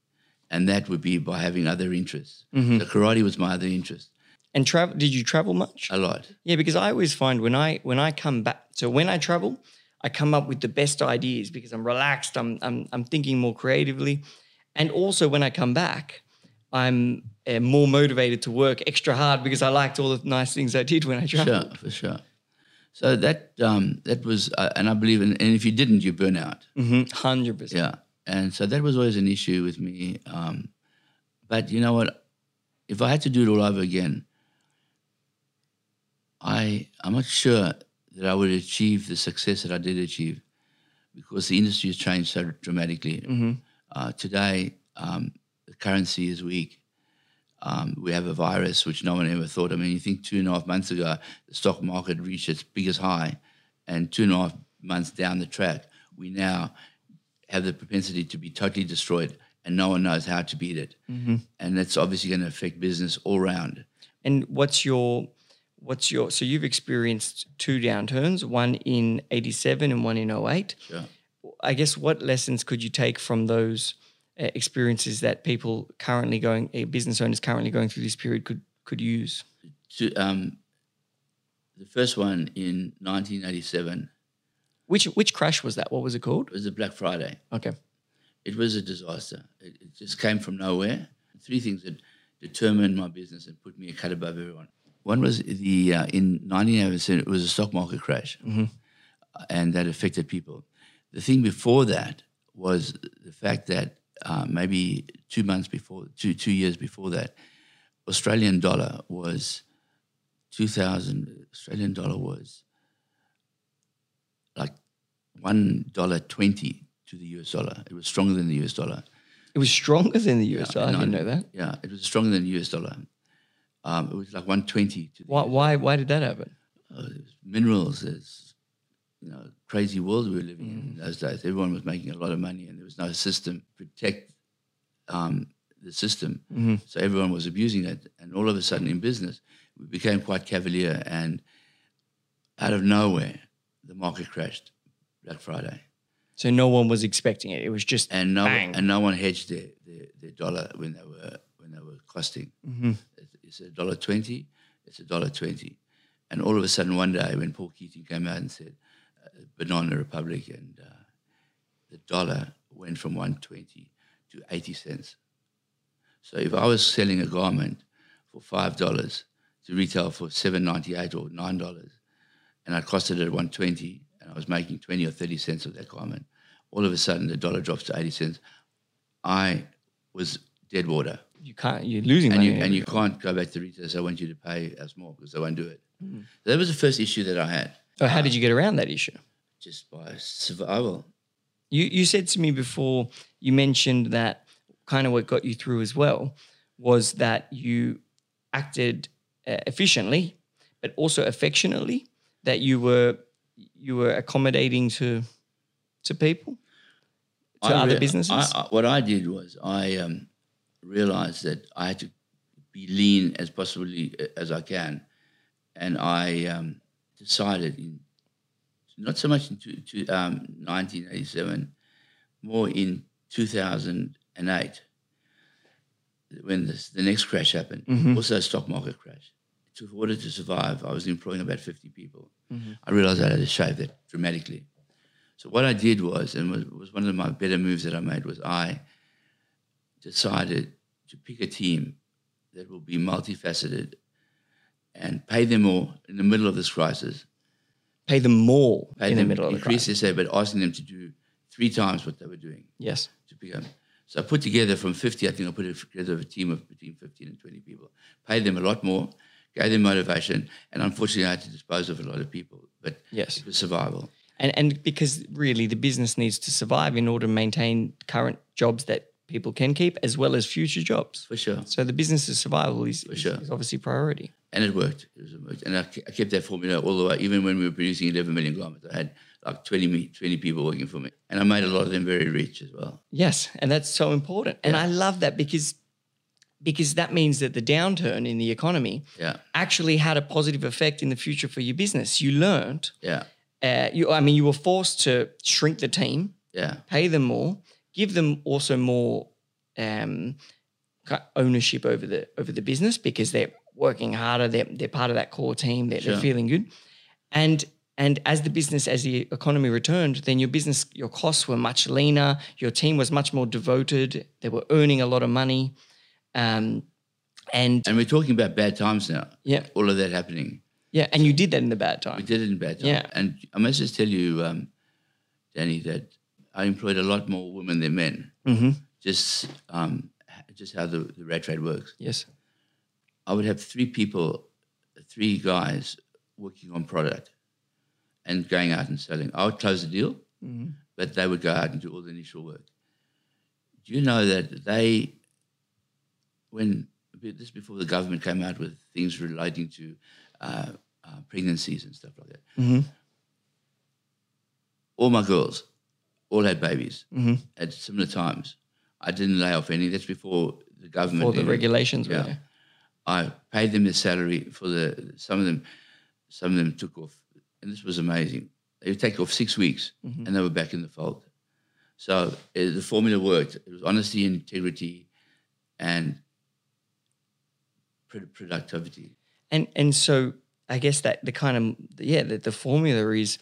and that would be by having other interests. So karate was my other interest, And travel? Did you travel much? a lot. Yeah, because I always find when I when I come back, so when I travel, I come up with the best ideas because I'm relaxed. I'm I'm I'm thinking more creatively, and also when I come back, I'm uh, more motivated to work extra hard because I liked all the nice things I did when I traveled. Sure, for sure. So that um, that was, uh, and I believe, in, and if you didn't, you burn out. Hundred percent. Yeah, and so that was always an issue with me. Um, but you know what? If I had to do it all over again, I I'm not sure that I would achieve the success that I did achieve because the industry has changed so dramatically. Uh, today, um, the currency is weak. Um, we have a virus which no one ever thought. I mean, you think two and a half months ago, the stock market reached its biggest high, and two and a half months down the track, we now have the propensity to be totally destroyed, and no one knows how to beat it. And that's obviously going to affect business all round. And what's your what's your so you've experienced two downturns, one in '87 and one in 08. Sure. I guess what lessons could you take from those uh, experiences that people currently going, uh, business owners currently going through this period could could use? To, um, the first one in 1987 Which which crash was that? What was it called? It was a Black Friday. Okay. It was a disaster. It, it just came from nowhere. Three things that determined my business and put me a cut above everyone. One was the uh, in 1987 it was a stock market crash, and that affected people. The thing before that was the fact that uh, maybe two months before, two two years before that, Australian dollar was 2000. Australian dollar was like one dollar twenty to the US dollar. It was stronger than the US dollar. It was stronger than the US. dollar. I didn't know that. Yeah, it was stronger than the US dollar. Um, it was like one twenty to Why, why why did that happen? uh, minerals. There's you know crazy world we were living in Mm. in those days. Everyone was making a lot of money, and there was no system to protect um, the system. Mm-hmm. So everyone was abusing it, and all of a sudden in business, we became quite cavalier, and out of nowhere, the market crashed. Black Friday. So no one was expecting it. It was just and no Bang. and no one hedged their, their, their dollar when they were when they were costing. Mm-hmm. It's- a dollar twenty. It's a dollar twenty, and all of a sudden one day when Paul Keating came out and said uh, Banana Republic and uh, the dollar went from one twenty to eighty cents. So if I was selling a garment for five dollars to retail for seven ninety eight or nine dollars, and I cost it at one twenty, and I was making twenty or thirty cents of that garment, all of a sudden the dollar drops to eighty cents. I was dead water. You can't. You're losing and money. you and you can't go back to retail. and say, I want you to pay us more because they won't do it. So that was the first issue that I had, so how did you get around that issue? just by survival. You you said to me before. You mentioned that kind of what got you through as well was that you acted uh, efficiently, but also affectionately. That you were you were accommodating to to people, to I other rea- businesses. I, I, what I did was I um, realized that I had to be lean as possibly uh, as I can, and I um, decided in not so much in two, two, um, 1987, more in 2008 when this, the next crash happened. Mhm. Also, a stock market crash. To, in order to survive, I was employing about 50 people. Mhm. I realized I had to shave that dramatically. So what I did was, and was, was one of my better moves that I made, was I decided to pick a team that will be multifaceted and pay them more in the middle of this crisis. Pay them more Pay in them, the middle of the increase crisis. their salary, but asking them to do three times what they were doing Yes. to pick up. So I put together from 50, I think I put together a team of between 15 and 20 people. Paid them a lot more, gave them motivation, and unfortunately I had to dispose of a lot of people. But Yes. it was survival. And and because really the business needs to survive in order to maintain current jobs that people can keep as well as future jobs. For sure. So the business's survival is, is, sure. is obviously priority. And it worked. It was worked. And I, I kept that formula all the way, even when we were producing 11 million garments. I had like 20, 20 people working for me. And I made a lot of them very rich as well. Yes, and that's so important. And I love that because because that means that the downturn in the economy Yeah. actually had a positive effect in the future for your business. You learned. Yeah. Uh, you, I mean, you were forced to shrink the team, Yeah. pay them more, give them also more um, ownership over the over the business because they're working harder. They're they're part of that core team. They're, they're feeling good, and and as the business as the economy returned, then your business your costs were much leaner. Your team was much more devoted. They were earning a lot of money, um, and And we're talking about bad times now. yeah, All of that happening. yeah, and you did that in the bad time. We did it in bad time. Yeah. And I must just tell you, um, Danny, that I employed a lot more women than men. hmm Just, um, just how the, the rag trade works. Yes. I would have three people, three guys working on product and going out and selling. I would close the deal, Mhm. but they would go out and do all the initial work. Do you know that they, when this before the government came out with things relating to uh, uh, pregnancies and stuff like that, hmm all my girls all had babies hmm at similar times. I didn't lay off any. That's before the government. For the regulations, were Yeah. there. I paid them their salary for the some of them some of them took off and this was amazing. They would take off six weeks Mhm. and they were back in the fold. So uh, the formula worked. It was honesty and integrity and productivity. And and so I guess that the kind of yeah the, the formula is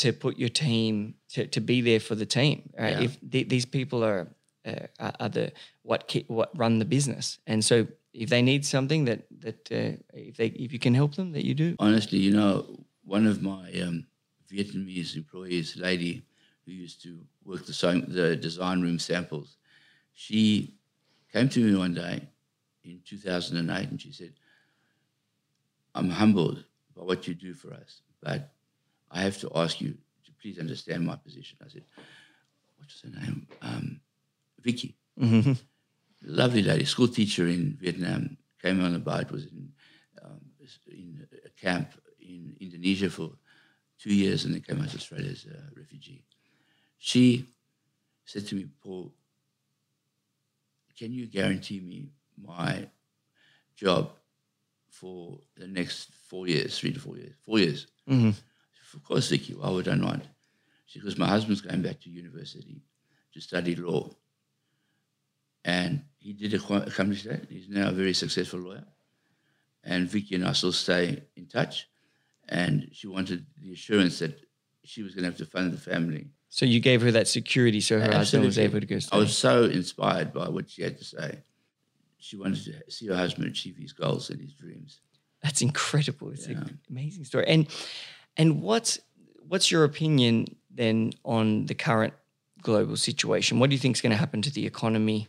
to put your team to, to be there for the team. Right? Yeah. If the, these people are uh, are the what ki- what run the business, and so if they need something that that uh, if they if you can help them, that you do. Honestly, you know, one of my um, Vietnamese employees, lady who used to work the, sewing, the design room samples, she came to me one day in 2008 and she said, I'm humbled by what you do for us, but I have to ask you to please understand my position. I said, what's her name? Um, Vicky hmm lovely lady, school teacher in Vietnam, came on a boat, was in, um, in a camp in Indonesia for two years and then came out to Australia as a refugee. She said to me, Paul, can you guarantee me my job for the next four years, three to four years, four years? hmm Of course, Vicky, why would I not? She goes, my husband's going back to university to study law. And he did accomplish that. He's now a very successful lawyer. And Vicky and I still stay in touch. And she wanted the assurance that she was going to have to fund the family. So you gave her that security, so her husband was able to go. I was so inspired by what she had to say. She wanted to see her husband achieve his goals and his dreams. That's incredible. It's Yeah. an amazing story. And and what's what's your opinion then on the current global situation? What do you think is going to happen to the economy?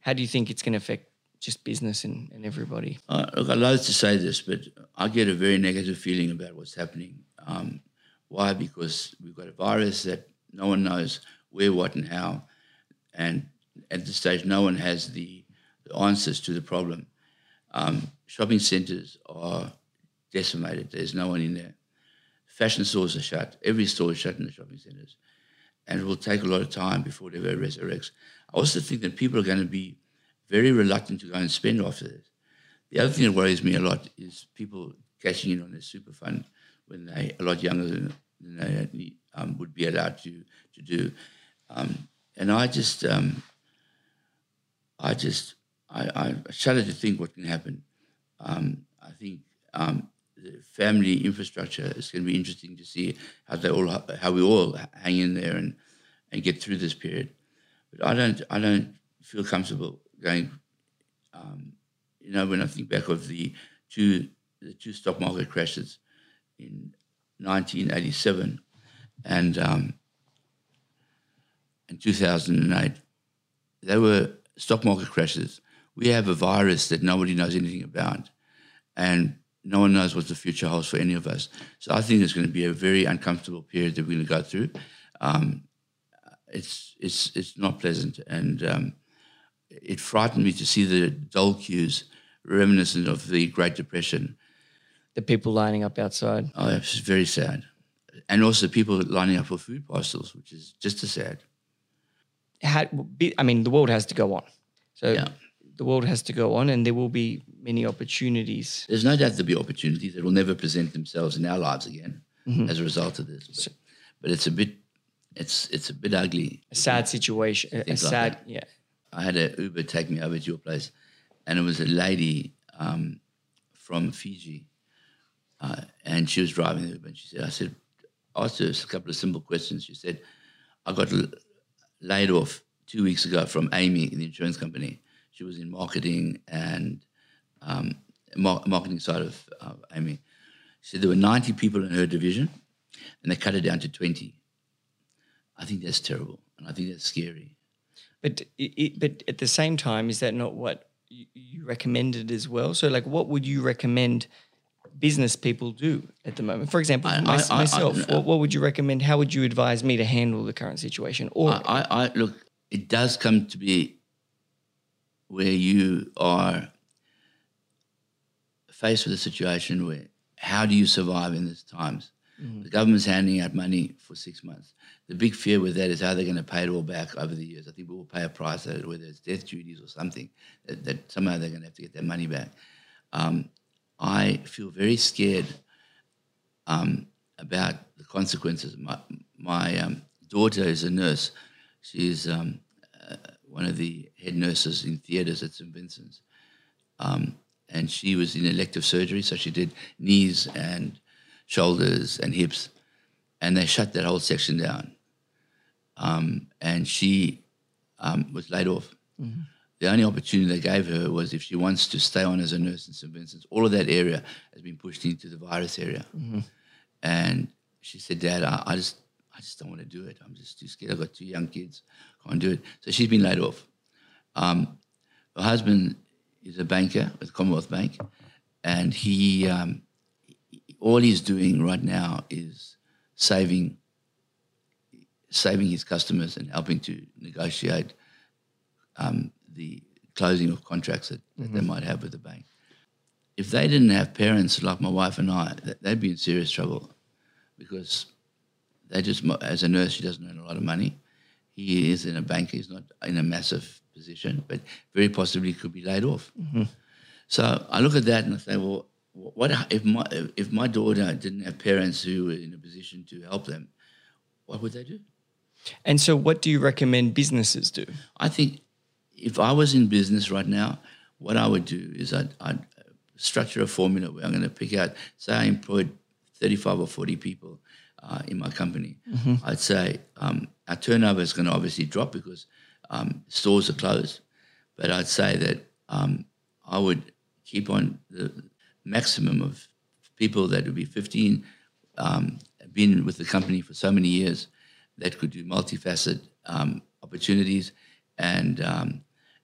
How do you think it's going to affect just business and, and everybody? Uh, look, I loathe to say this, but I get a very negative feeling about what's happening. Um, why? Because we've got a virus that no one knows where, what, and how, and at this stage, no one has the, the answers to the problem. Um, shopping centres are decimated. There's no one in there. Fashion stores are shut. Every store is shut in the shopping centres, and it will take a lot of time before it ever resurrects. I also think that people are going to be very reluctant to go and spend after this. The other thing that worries me a lot is people cashing in on their super fund when they a lot younger than, than they um, would be allowed to to do. Um, and I just, um, I just, I, I shudder to think what can happen. Um, I think um, the family infrastructure It's going to be interesting to see how they all, how we all hang in there and, and get through this period. But I don't, I don't feel comfortable going. Um, you know, when I think back of the two, the two stock market crashes in 1987 and um, in 2008, they were stock market crashes. We have a virus that nobody knows anything about, and no one knows what the future holds for any of us. So I think it's going to be a very uncomfortable period that we're going to go through. Um, it's it's it's not pleasant, and um, it frightened me to see the dole queues reminiscent of the Great Depression. The people lining up outside. Oh, it's very sad, and also people lining up for food parcels, which is just as sad. How, I mean, the world has to go on. So Yeah. The world has to go on, and there will be many opportunities. There's no doubt there'll be opportunities that will never present themselves in our lives again as a result of this. But, but it's a bit, it's it's a bit ugly. A sad situation. A, a like sad, yeah. I had an Uber take me over to your place, and it was a lady um, from Fiji, uh, and she was driving the Uber, and she said, I said, asked her a couple of simple questions. She said, I got l- laid off two weeks ago from AAMI in the insurance company. She was in marketing and um, mar- marketing side of uh, AAMI. She said there were 90 people in her division, and they cut it down to 20. I think that's terrible, and I think that's scary. But it, but at the same time, is that not what you, recommended as well? So, like, what would you recommend business people do at the moment? For example, I- my- I- myself, I- what, what would you recommend? How would you advise me to handle the current situation? Or I, I, I look. It does come to be where you are faced with a situation where how do you survive in these times? The government's handing out money for six months. The big fear with that is how they're going to pay it all back over the years. I think we will pay a price, that whether it's death duties or something, that, that somehow they're going to have to get their money back. Um, I feel very scared um, about the consequences. My, my um, daughter is a nurse. She's um, one of the head nurses in theatres at St Vincent's. Um, and she was in elective surgery, so she did knees and shoulders and hips, and they shut that whole section down. Um, and she um, was laid off. The only opportunity they gave her was if she wants to stay on as a nurse in St Vincent's. All of that area has been pushed into the virus area, and she said, "Dad, I, I just, I just don't want to do it. I'm just too scared. I've got two young kids, I can't do it." So she's been laid off. Um, her husband is a banker with Commonwealth Bank, and he, um, all he's doing right now is saving, saving his customers and helping to negotiate um, the closing of contracts that, that they might have with the bank. If they didn't have parents like my wife and I, they'd be in serious trouble because they just, as a nurse, she doesn't earn a lot of money. He is in a bank, he's not in a massive position, but very possibly could be laid off. Mm-hmm. So I look at that and I say, well, what if my if my daughter didn't have parents who were in a position to help them? What would they do? and so, what do you recommend businesses do? I think if I was in business right now, what I would do is I'd, I'd structure a formula where I'm going to pick out, say I employed 35 or 40 people uh, in my company. I'd say um, our turnover is going to obviously drop because um, stores are closed. But I'd say that um, I would keep on the maximum of people that would be 15, um, been with the company for so many years, that could do multifaceted um, opportunities and um,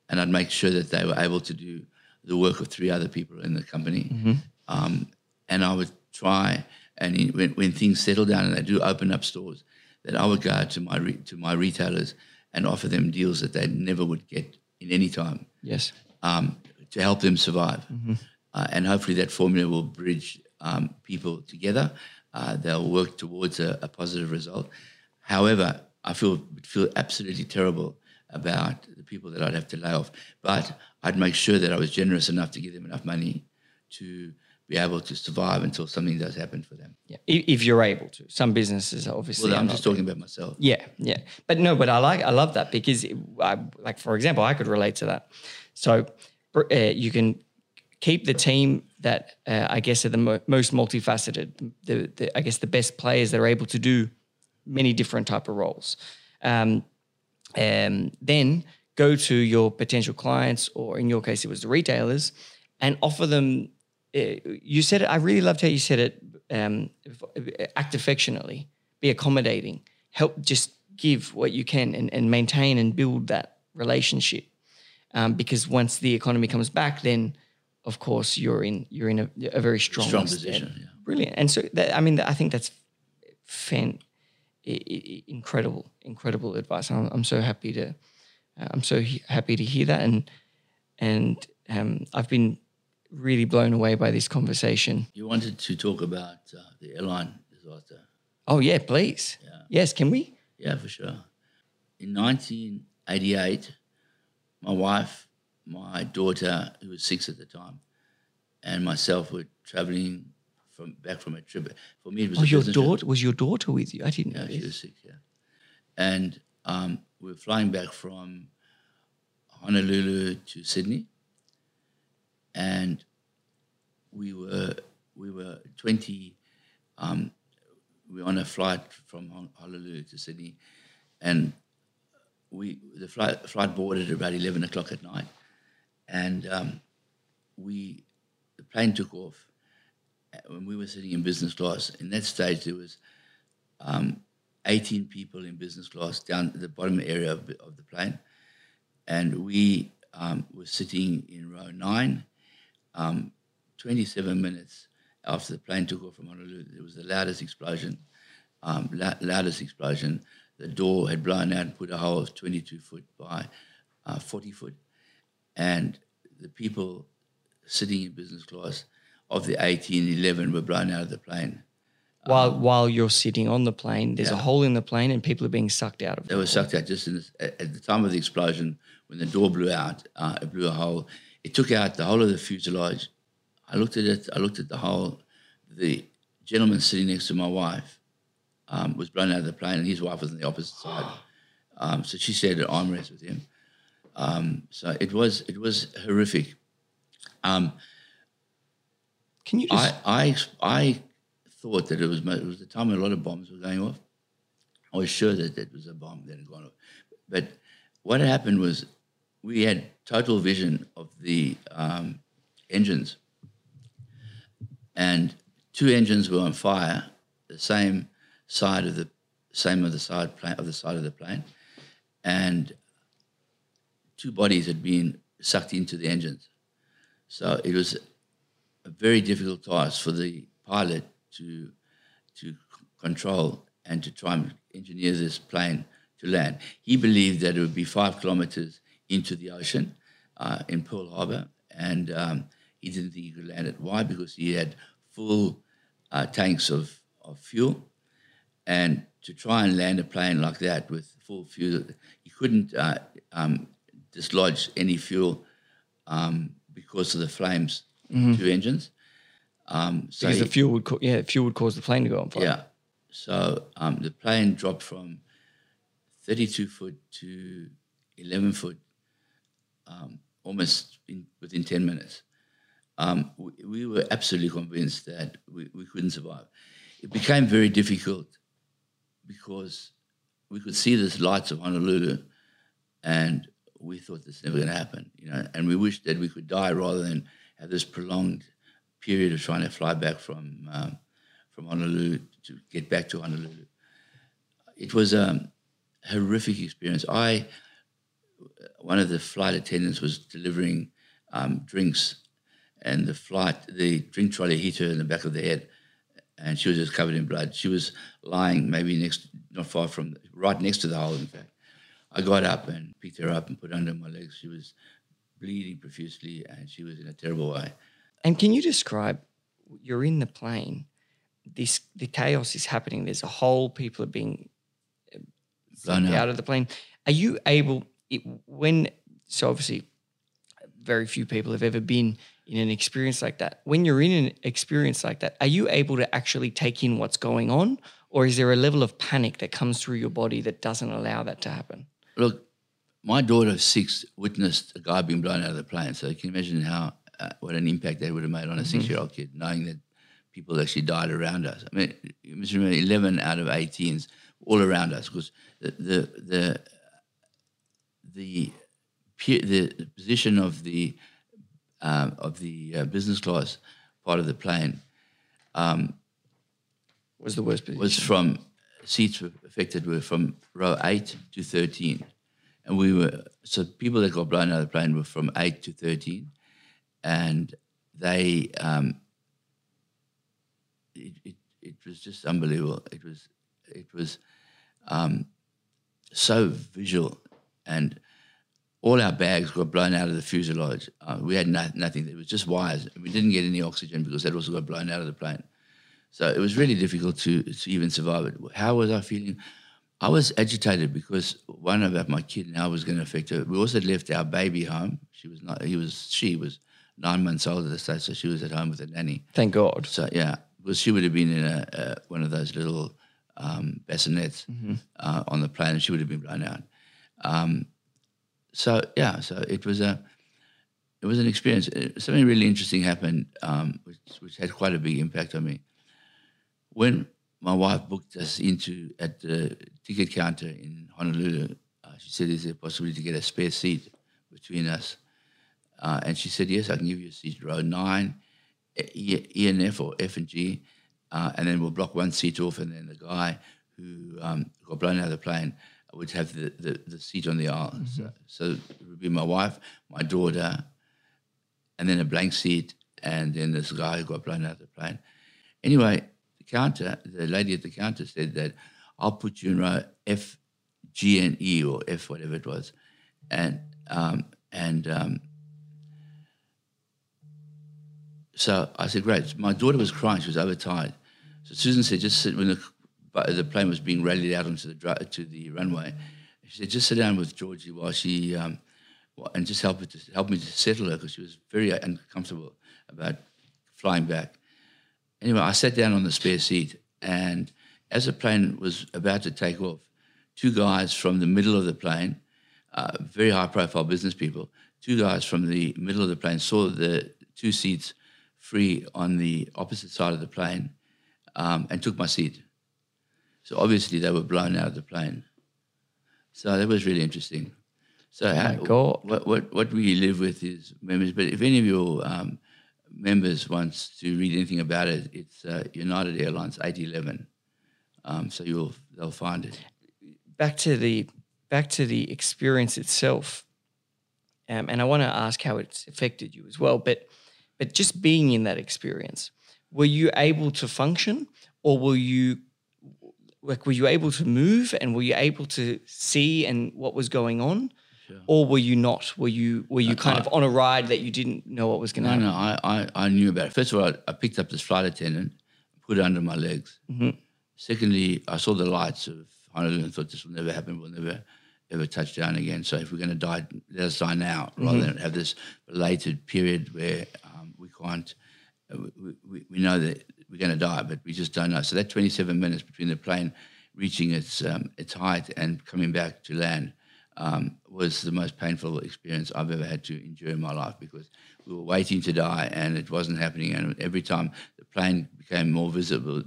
and I'd make sure that they were able to do the work of three other people in the company. Mm-hmm. Um, and I would try, and in, when, when things settle down and they do open up stores, that I would go out to my re, to my retailers and offer them deals that they never would get in any time Yes. um, to help them survive. Mm-hmm. Uh, and hopefully that formula will bridge um, people together. Uh, they'll work towards a, a positive result. However, I feel feel absolutely terrible about the people that I'd have to lay off. But I'd make sure that I was generous enough to give them enough money to be able to survive until something does happen for them. Yeah. If, if you're able to. Some businesses obviously. Well, I'm just talking about myself. Yeah, yeah, but no, but I like I love that because, it, I, like for example, I could relate to that. So uh, you can keep the team that uh, I guess are the mo- most multifaceted. The, the I guess the best players that are able to do many different type of roles. Um, and then go to your potential clients, or in your case, it was the retailers, and offer them. You said it. I really loved how you said it. Um, act affectionately, be accommodating, help just give what you can, and, and maintain and build that relationship. Um, because once the economy comes back, then of course you're in you're in a, a very strong, Strong position, yeah. Brilliant. And so that, I mean, I think that's fan, incredible, incredible advice. I'm, I'm so happy to, uh, I'm so he- happy to hear that, and and um, I've been really blown away by this conversation. You wanted to talk about uh, the airline disaster. Oh yeah, please. Yeah. Yes, can we? Yeah, for sure. In 1988, my wife, my daughter, who was six at the time, and myself were traveling from back from a trip. For me, it was Oh, a your business trip. daughter was your daughter with you? I didn't know Yeah, she this. was six, yeah. And um, we were flying back from Honolulu to Sydney, and we were we were twenty. Um, we were on a flight from Hon- Honolulu to Sydney, and we the flight flight boarded at about eleven o'clock at night, and um, we the plane took off. uh, When we were sitting in business class, in that stage there was um, 18 people in business class down the bottom area of, the- of the plane. And we um, were sitting in row nine. Um, 27 minutes after the plane took off from Honolulu, there was the loudest explosion. Um, la- loudest explosion. The door had blown out and put a hole of 22 foot by uh, 40 foot. And the people sitting in business class of the 18, 11 were blown out of the plane. While while you're sitting on the plane, there's a Um, hole in the plane, and people are being sucked out of. It. They the were plane. sucked out just in this, at, at the time of the explosion when the door blew out. Uh, it blew a hole. It took out the whole of the fuselage. I looked at it. I looked at the hole. The gentleman sitting next to my wife um, was blown out of the plane, and his wife was on the opposite side. Um, so she shared an arm rest with him. Um, so it was it was horrific. Um, Can you just? I, I, I thought that it was, it was the time when a lot of bombs were going off. I was sure that it was a bomb that had gone off. But what happened was we had total vision of the um, engines. And two engines were on fire, the same side of the same of the side plane of the side of the plane. And two bodies had been sucked into the engines. So it was a very difficult task for the pilot to to control and to try and engineer this plane to land. He believed that it would be five kilometers into the ocean uh, in Pearl Harbor, and um, he didn't think he could land it. Why? Because he had full uh, tanks of, of fuel, and to try and land a plane like that with full fuel, he couldn't uh, um, dislodge any fuel um, because of the flames, two engines. Um, so because he- the fuel would, co- yeah, fuel would cause the plane to go on fire. yeah. So um, the plane dropped from 32 foot to 11 foot um, almost in, within 10 minutes. Um, we, we were absolutely convinced that we, we couldn't survive. It became very difficult because we could see the lights of Honolulu and we thought this never going to happen, you know, and we wished that we could die rather than have this prolonged period of trying to fly back from um, from Honolulu to get back to Honolulu. It was a horrific experience. I one of the flight attendants was delivering um, drinks, and the flight, the drink trolley hit her in the back of the head, and she was just covered in blood. She was lying maybe next, not far from, right next to the hole, in fact. I got up and picked her up and put her under my legs. She was bleeding profusely, and she was in a terrible way. And can you describe? You're in the plane. This the chaos is happening. There's a hole. People are being Blown out out. of the plane. Are you able it, when? So obviously, very few people have ever been in an experience like that. When you're in an experience like that, are you able to actually take in what's going on, or is there a level of panic that comes through your body that doesn't allow that to happen? Look, my daughter of six witnessed a guy being blown out of the plane. So you can imagine how uh, what an impact that would have made on a six-year-old kid, knowing that people actually died around us. I mean, you must remember, eleven out of 18s all around us because the the the the, the position of the um, of the uh, business class part of the plane Was the worst position? was from seats were affected were from row eight to thirteen, and we were so people that got blown out of the plane were from eight to thirteen, and they um, it, it it was just unbelievable. It was it was um, so visual, and all our bags got blown out of the fuselage. Uh, we had no, nothing. It was just wires. We didn't get any oxygen because that also got blown out of the plane. So it was really difficult to, to even survive it. How was I feeling? I was agitated because one about my kid and how it was going to affect her. We also left our baby home. She was not. He was. She was nine months old at the stage, so she was at home with a nanny. Thank God. So yeah, because she would have been in a, a one of those little um, bassinets uh, on the plane, and she would have been blown out. Um, so yeah, so it was a it was an experience. Uh, Something really interesting happened, um, which which had quite a big impact on me. When my wife booked us into at the ticket counter in Honolulu, uh, she said, "Is there a possibility to get a spare seat between us?" Uh, and she said, "Yes, I can give you a seat, row nine, E, e and F or F and G, uh, and then we'll block one seat off, and then the guy who um, got blown out of the plane would have the, the, the seat on the aisle. So, so it would be my wife, my daughter, and then a blank seat, and then this guy who got blown out of the plane. Anyway, the counter, the lady at the counter said that I'll put you in row F, G, and E, or F, whatever it was, and um, and um, so I said, great. My daughter was crying; she was overtired. So Susan said, just sit when the but the plane was being rallied out onto the to the runway. She said, just sit down with Georgie while she um, and just help her to help me to settle her because she was very uncomfortable about flying back. Anyway, I sat down on the spare seat, and as the plane was about to take off, two guys from the middle of the plane, uh, very high-profile business people, two guys from the middle of the plane saw the two seats free on the opposite side of the plane, um, and took my seat. So obviously they were blown out of the plane. So that was really interesting. So how, God. what what what we live with is members. But if any of your um, members wants to read anything about it, it's uh, United Airlines eight eleven. Um, so you'll they'll find it. back to the back to the experience itself, um, and I want to ask how it's affected you as well. But but just being in that experience, were you able to function, or were you like were you able to move, and were you able to see and what was going on, or were you not? Were you were you kind of on a ride that you didn't know what was going to No, happen? no, I, I, I knew about it. First of all, I, I picked up this flight attendant, put it under my legs. Secondly, I saw the lights of Honolulu and thought this will never happen. We'll never ever touch down again. So if we're going to die, let us die now, rather than have this belated period where um, we can't. uh, We, we, we know that we're going to die, but we just don't know. So that 27 minutes between the plane reaching its um, its height and coming back to land um, was the most painful experience I've ever had to endure in my life because we were waiting to die and it wasn't happening. And every time the plane became more visible,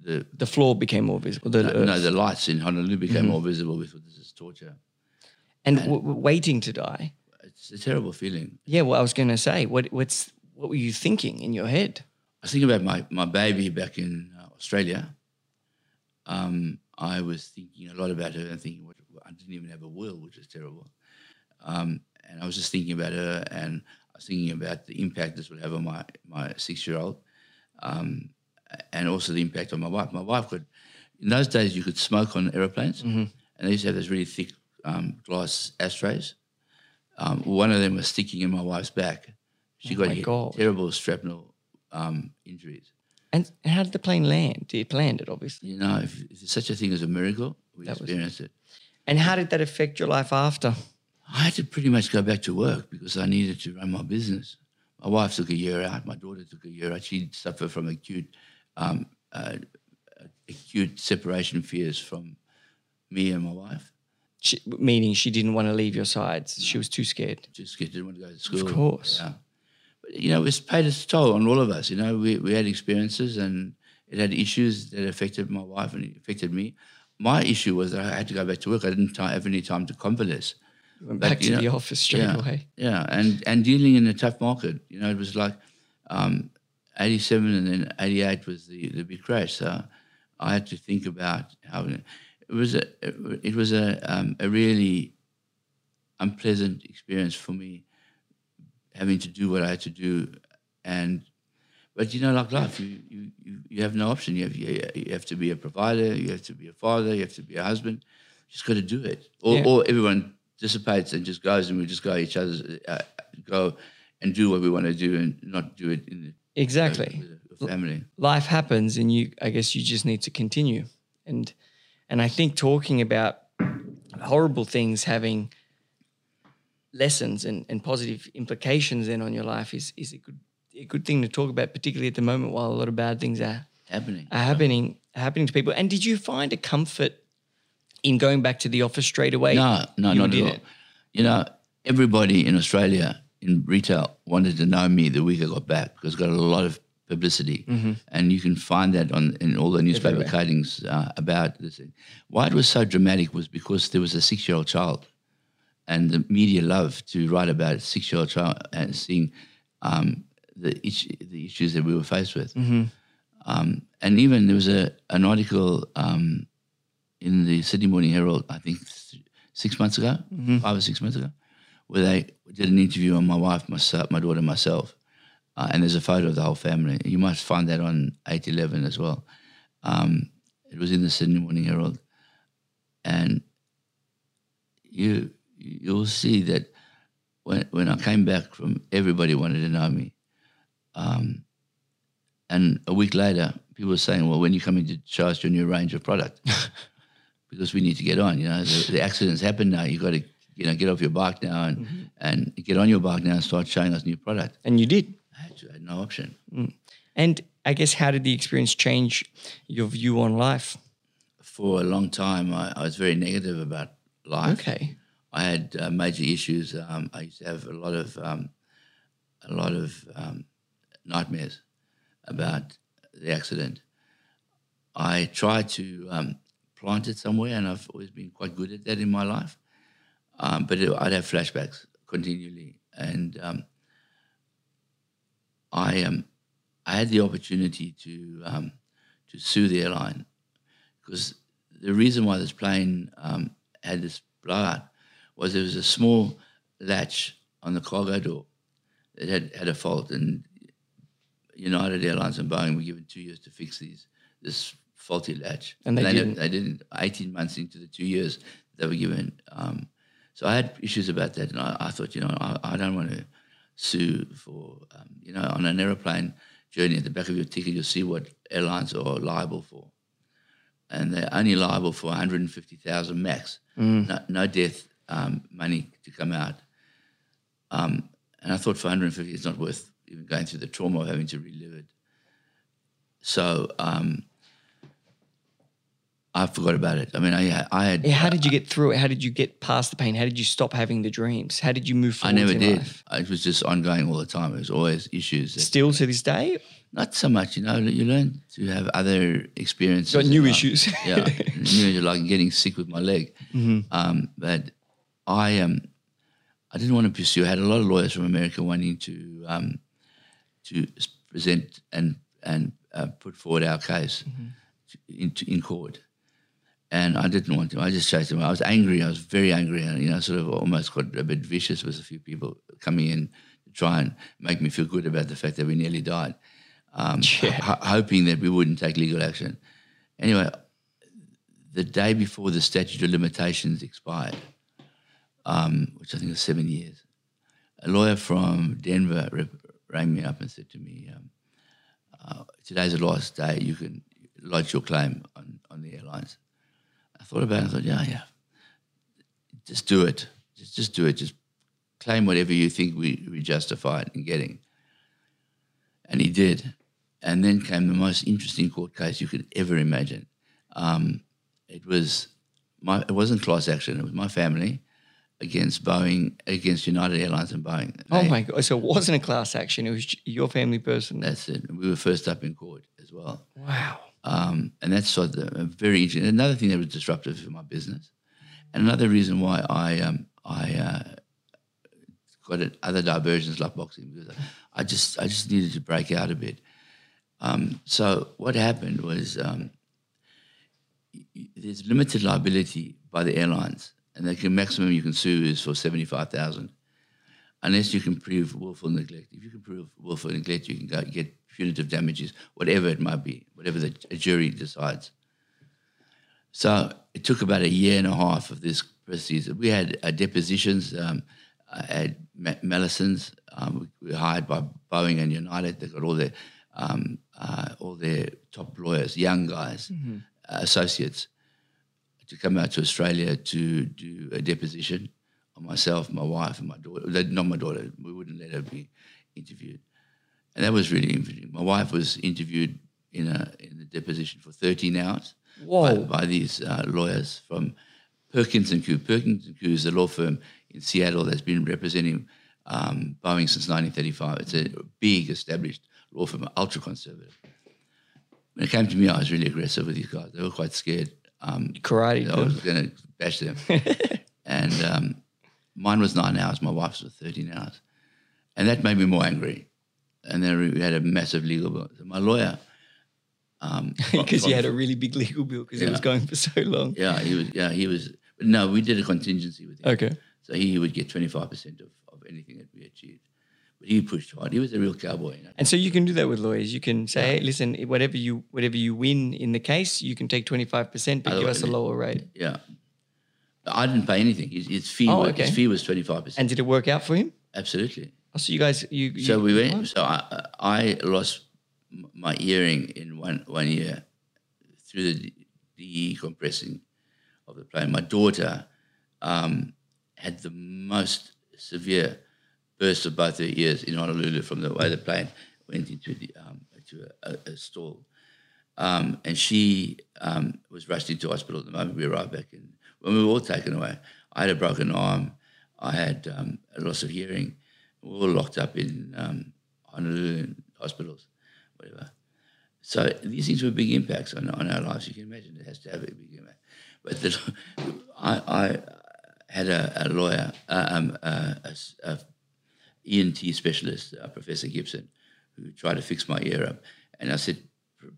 the The floor became more visible. The, no, no, the lights in Honolulu became more visible. We thought this is torture. and w- w- waiting to die. It's a terrible feeling. Yeah, well, I was going to say, what what's what were you thinking in your head? I think about my, my baby back in uh, Australia. Um, I was thinking a lot about her and thinking, what, I didn't even have a will, which is terrible. Um, and I was just thinking about her, and I was thinking about the impact this would have on my my six year old, um, and also the impact on my wife. My wife could, in those days, you could smoke on aeroplanes, and they used to have those really thick um, glass ashtrays. Um, one of them was sticking in my wife's back. She Oh got my hit- God. terrible shrapnel um, injuries. And how did the plane land? Did you land it landed, obviously. You know, if, if there's such a thing as a miracle, we That was- experienced it. And how did that affect your life after? I had to pretty much go back to work because I needed to run my business. My wife took a year out. My daughter took a year out. She suffered from acute, um, uh, acute separation fears from me and my wife. She, meaning she didn't want to leave your sides. She was too scared. Just didn't want to go to school. Of course. Yeah. You know, it's paid its toll on all of us. You know, we, we had experiences and it had issues that affected my wife and it affected me. My issue was that I had to go back to work. I didn't have any time to convalesce. You went But, back to you the office straight yeah, away. Yeah, and and dealing in a tough market. You know, it was like um, 87 and then 88 was the, the big crash. So I had to think about how it was a it was a um, a really unpleasant experience for me having to do what I had to do. And but you know like life you you, you, have no option. You have you, you have to be a provider you have to be a father you have to be a husband. You just got to do it. Or, Yeah. or everyone dissipates and just goes and we just go each other's uh, go and do what we want to do and not do it in the, Exactly. a family. Life happens and you i guess you just need to continue. And and i think talking about horrible things having lessons and, and positive implications then on your life is is a good a good thing to talk about particularly at the moment while a lot of bad things are, happening are happening happening to people and did you find a comfort in going back to the office straight away No, no, You not at all. didn't? You know, everybody in Australia in retail wanted to know me the week I got back because I got a lot of publicity, and you can find that on in all the newspaper Mm-hmm. Everywhere. cuttings uh, about this. Why it was so dramatic was because there was a six-year-old child, and the media loved to write about a six-year-old child and seeing um, the is- the issues that we were faced with. Mm-hmm. Um, and even there was a an article um, in the Sydney Morning Herald, I think th- six months ago, five or six months ago, where they did an interview on my wife, myself, my daughter, myself, uh, and there's a photo of the whole family. You might find that on eight eleven as well. Um, it was in the Sydney Morning Herald, and you you'll see that when when I came back from, everybody wanted to know me. Um, and a week later, people were saying, "Well, when you come in to show us your new range of product, because we need to get on. You know, the, the accidents happen now. You've got to, you know, get off your bike now and and get on your bike now and start showing us new product." and you did I had, to, I had no option. and i guess how did the experience change your view on life For a long time, I, I was very negative about life. okay I had uh, major issues. Um, I used to have a lot of um, a lot of um, nightmares about the accident. I tried to um, plant it somewhere, and I've always been quite good at that in my life. Um, but it, I'd have flashbacks continually, and I um, I had the opportunity to um, to sue the airline because the reason why this plane um, had this blowout was there was a small latch on the cargo door that had had a fault, and United Airlines and Boeing were given two years to fix these this faulty latch, And they never- didn't. they didn't. Eighteen months into the two years they were given. Um, so I had issues about that, and I, I thought, you know, I, I don't want to sue for, um, you know, on an aeroplane journey at the back of your ticket, you'll see what airlines are liable for, and they're only liable for 150,000 max, no, no death um, money to come out. Um, and I thought for 150, it's not worth even going through the trauma of having to relive it. So um, I forgot about it. I mean, I, I had. Yeah, how did you get through it? How did you get past the pain? How did you stop having the dreams? How did you move forward? I never did. Life? It was just ongoing all the time. It was always issues. That, Still to this day, not so much, you know. You learn to have other experiences. got new issues. yeah, new like getting sick with my leg. Um, but I um, I didn't want to pursue. I had a lot of lawyers from America wanting to um, to present and and uh, put forward our case to, in, in court, and I didn't want to. I just chased him. I was angry. I was very angry, and you know, sort of almost got a bit vicious with a few people coming in to try and make me feel good about the fact that we nearly died, um, Yeah. ho- hoping that we wouldn't take legal action. Anyway, the day before the statute of limitations expired, um, which I think was seven years, a lawyer from Denver rang me up and said to me, um, uh, "Today's the last day you can lodge your claim on, on the airlines." I thought about it. I thought, yeah, yeah, just do it. Just, just do it. Just claim whatever you think we, we justified in getting. And he did. And then came the most interesting court case you could ever imagine. Um, it was my. It wasn't class action. It was my family against Boeing, against United Airlines and Boeing. Oh my god! So it wasn't a class action; it was your family person. That's it. We were first up in court as well. Wow. Um, and that's sort of a very interesting. Another thing that was disruptive for my business, and another reason why I um, I uh, got other diversions like boxing because I just I just needed to break out a bit. Um, so what happened was um, there's limited liability by the airlines, and the maximum you can sue is for seventy five thousand, unless you can prove willful neglect. If you can prove willful neglect, you can go get punitive damages, whatever it might be, whatever the a jury decides. So it took about a year and a half of this procedure. We had uh, depositions um, uh, at Ma- Mallesons. Um, we were hired by Boeing and United. They got all their um, uh, all their top lawyers, young guys, uh, associates, to come out to Australia to do a deposition on myself, my wife, and my daughter. Not my daughter. We wouldn't let her be interviewed, and that was really interesting. My wife was interviewed in a in the deposition for 13 hours by, by these uh, lawyers from Perkins and Coie. Perkins and Coie is a law firm in Seattle that's been representing um, Boeing since 1935. It's a big established law firm, ultra conservative. When it came to me, I was really aggressive with these guys. They were quite scared. Um, Karate. I was going to bash them. and um, mine was nine hours. My wife's was 13 hours. And that made me more angry. And then we had a massive legal bill. So my lawyer. Um, because you had a really big legal bill because it was going for so long. Yeah, he was. Yeah, he was. But no, we did a contingency with him. Okay. So he would get 25% of, of anything that we achieved. But he pushed hard. He was a real cowboy. You know? And so you can do that with lawyers. You can say, hey, listen, whatever you whatever you win in the case, you can take twenty five percent, but give us a lower rate. Yeah. I didn't pay anything. His, his fee Oh, was, okay. his fee was 25%. And did it work out for him? Absolutely. Oh, so you guys, you, you So we went. So I, I lost my earring in one one year through the DE compressing of the plane. My daughter um, had the most severe burst of both her ears in Honolulu from the way the plane went into the um, to a, a, stall. Um, and she um, was rushed into hospital at the moment we arrived back And When we were all taken away, I had a broken arm, I had um, a loss of hearing. We were all locked up in um, Honolulu hospitals, whatever. So these things were big impacts on, on our lives. You can imagine it has to have a big impact. But the, I, I had a, a lawyer, uh, um, uh, a, a ENT specialist, uh, Professor Gibson, who tried to fix my ear up. And I said,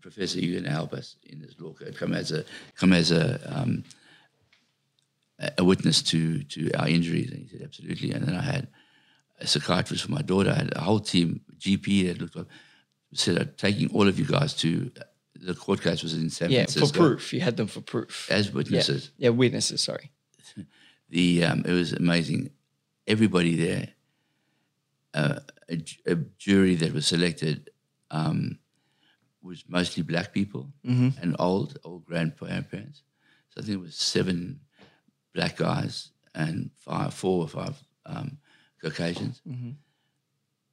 Professor, you're going to help us in this law code. Come as a come as a um, a- witness to to our injuries. And he said, absolutely. And then I had a psychiatrist for my daughter. I had a whole team, GP that looked up, said, I'm taking all of you guys to the court case was in San yeah, for proof. You had them for proof. as Yeah. witnesses yeah, witnesses. Sorry. the um, it was amazing. Everybody there, uh, a, a jury that was selected um, was mostly black people and old old grandparents. So I think it was seven black guys and five, four or five um, Caucasians,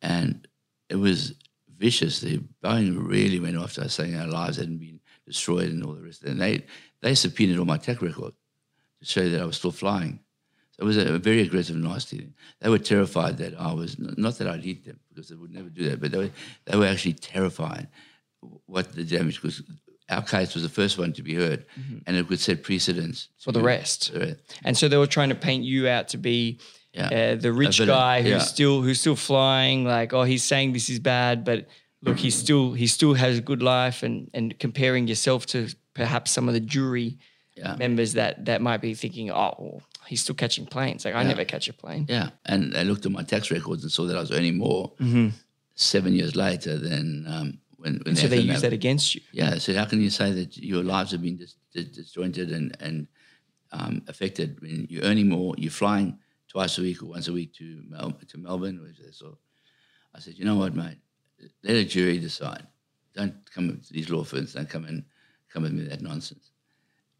and it was vicious. The Boeing really went after us, saying our lives hadn't been destroyed and all the rest. And they they subpoenaed all my tech record to show that I was still flying. So it was a, very aggressive, nasty. They were terrified that I was, not that I'd eat them, because they would never do that, but they were, they were actually terrified what the damage, because our case was the first one to be heard, and it would set precedence. For the rest. And so they were trying to paint you out to be Yeah. uh, the rich villain, guy who's yeah. still who's still flying. Like, oh, he's saying this is bad, but look, he still he still has a good life. And and comparing yourself to perhaps some of the jury Yeah. members that that might be thinking, oh, well, he's still catching planes. Like I never catch a plane. Yeah, and I looked at my tax records and saw that I was earning more seven years later than um, when. when So they use that against you. Yeah, so how can you say that your lives have been dis- dis- disjointed and and um, affected when you're earning more, you're flying twice a week or once a week to Mel- to Melbourne? Or so I said, you know what, mate, let a jury decide. Don't come with these law firms. Don't come and come with me that nonsense.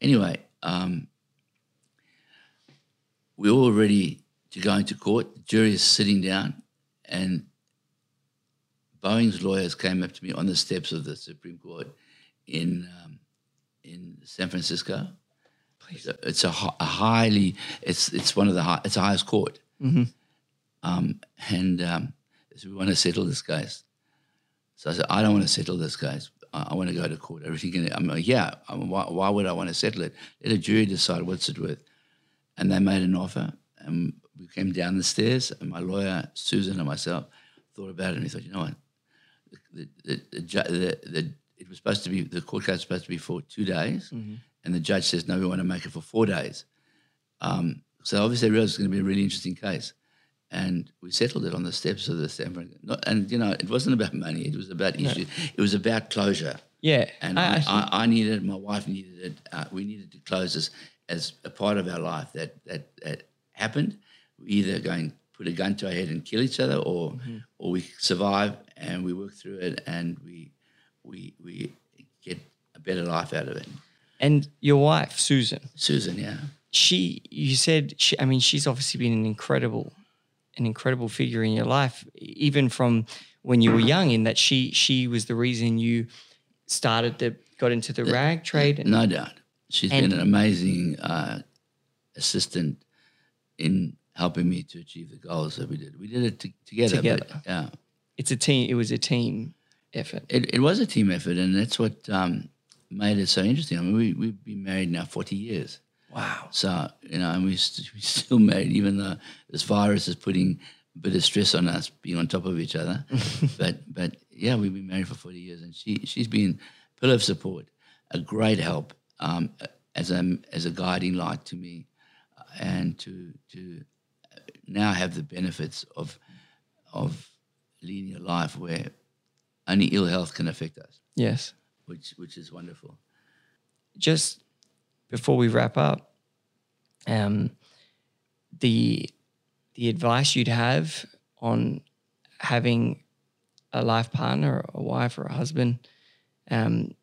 Anyway, um, we're all ready to go into court. The jury is sitting down, and Boeing's lawyers came up to me on the steps of the Supreme Court in um, in San Francisco. It's a, it's a, a highly it's it's one of the high, it's the highest court, um, and um, said, we want to settle this case. So I said, I don't want to settle this case. I, I want to go to court. Everything. In it. I'm like, yeah. I mean, why, why would I want to settle it? Let a jury decide what's it worth. And they made an offer, and we came down the stairs, and my lawyer Susan and myself thought about it, and we thought, you know what, the, the, the, the, it was supposed to be the court case was supposed to be for two days, and the judge says no, we want to make it for four days. Um, so obviously, I realized it's going to be a really interesting case, and we settled it on the steps of the Stanford. Not, and you know, it wasn't about money; it was about issue. It was about closure. Yeah. And I- I, I I, I needed it, my wife needed it. Uh, we needed to close this as a part of our life that that, that happened. We either going put a gun to our head and kill each other, or Mm-hmm. or we survive and we work through it and we we we get a better life out of it. and your wife, Susan, Susan, yeah, she you said she I mean she's obviously been an incredible an incredible figure in your life even from when you were young in that she she was the reason you started the got into the rag trade and no doubt. She's And- been an amazing uh, assistant in helping me to achieve the goals that we did. We did it to, together. but, Together. yeah. it's a team it was a team effort It, it was a team effort, and that's what um, made it so interesting. I mean, we, we've been married now 40 years. wow So, you know, and we st- we're still married, even though this virus is putting a bit of stress on us being on top of each other. but, but yeah, we've been married for 40 years, and she, she's been a pillar of support, a great help um, as, a, as a guiding light to me, uh, and to, to now have the benefits of, of leading a life where only ill health can affect us, yes which, which is wonderful. just before we wrap up um the the advice you'd have on having a life partner a wife or a husband um,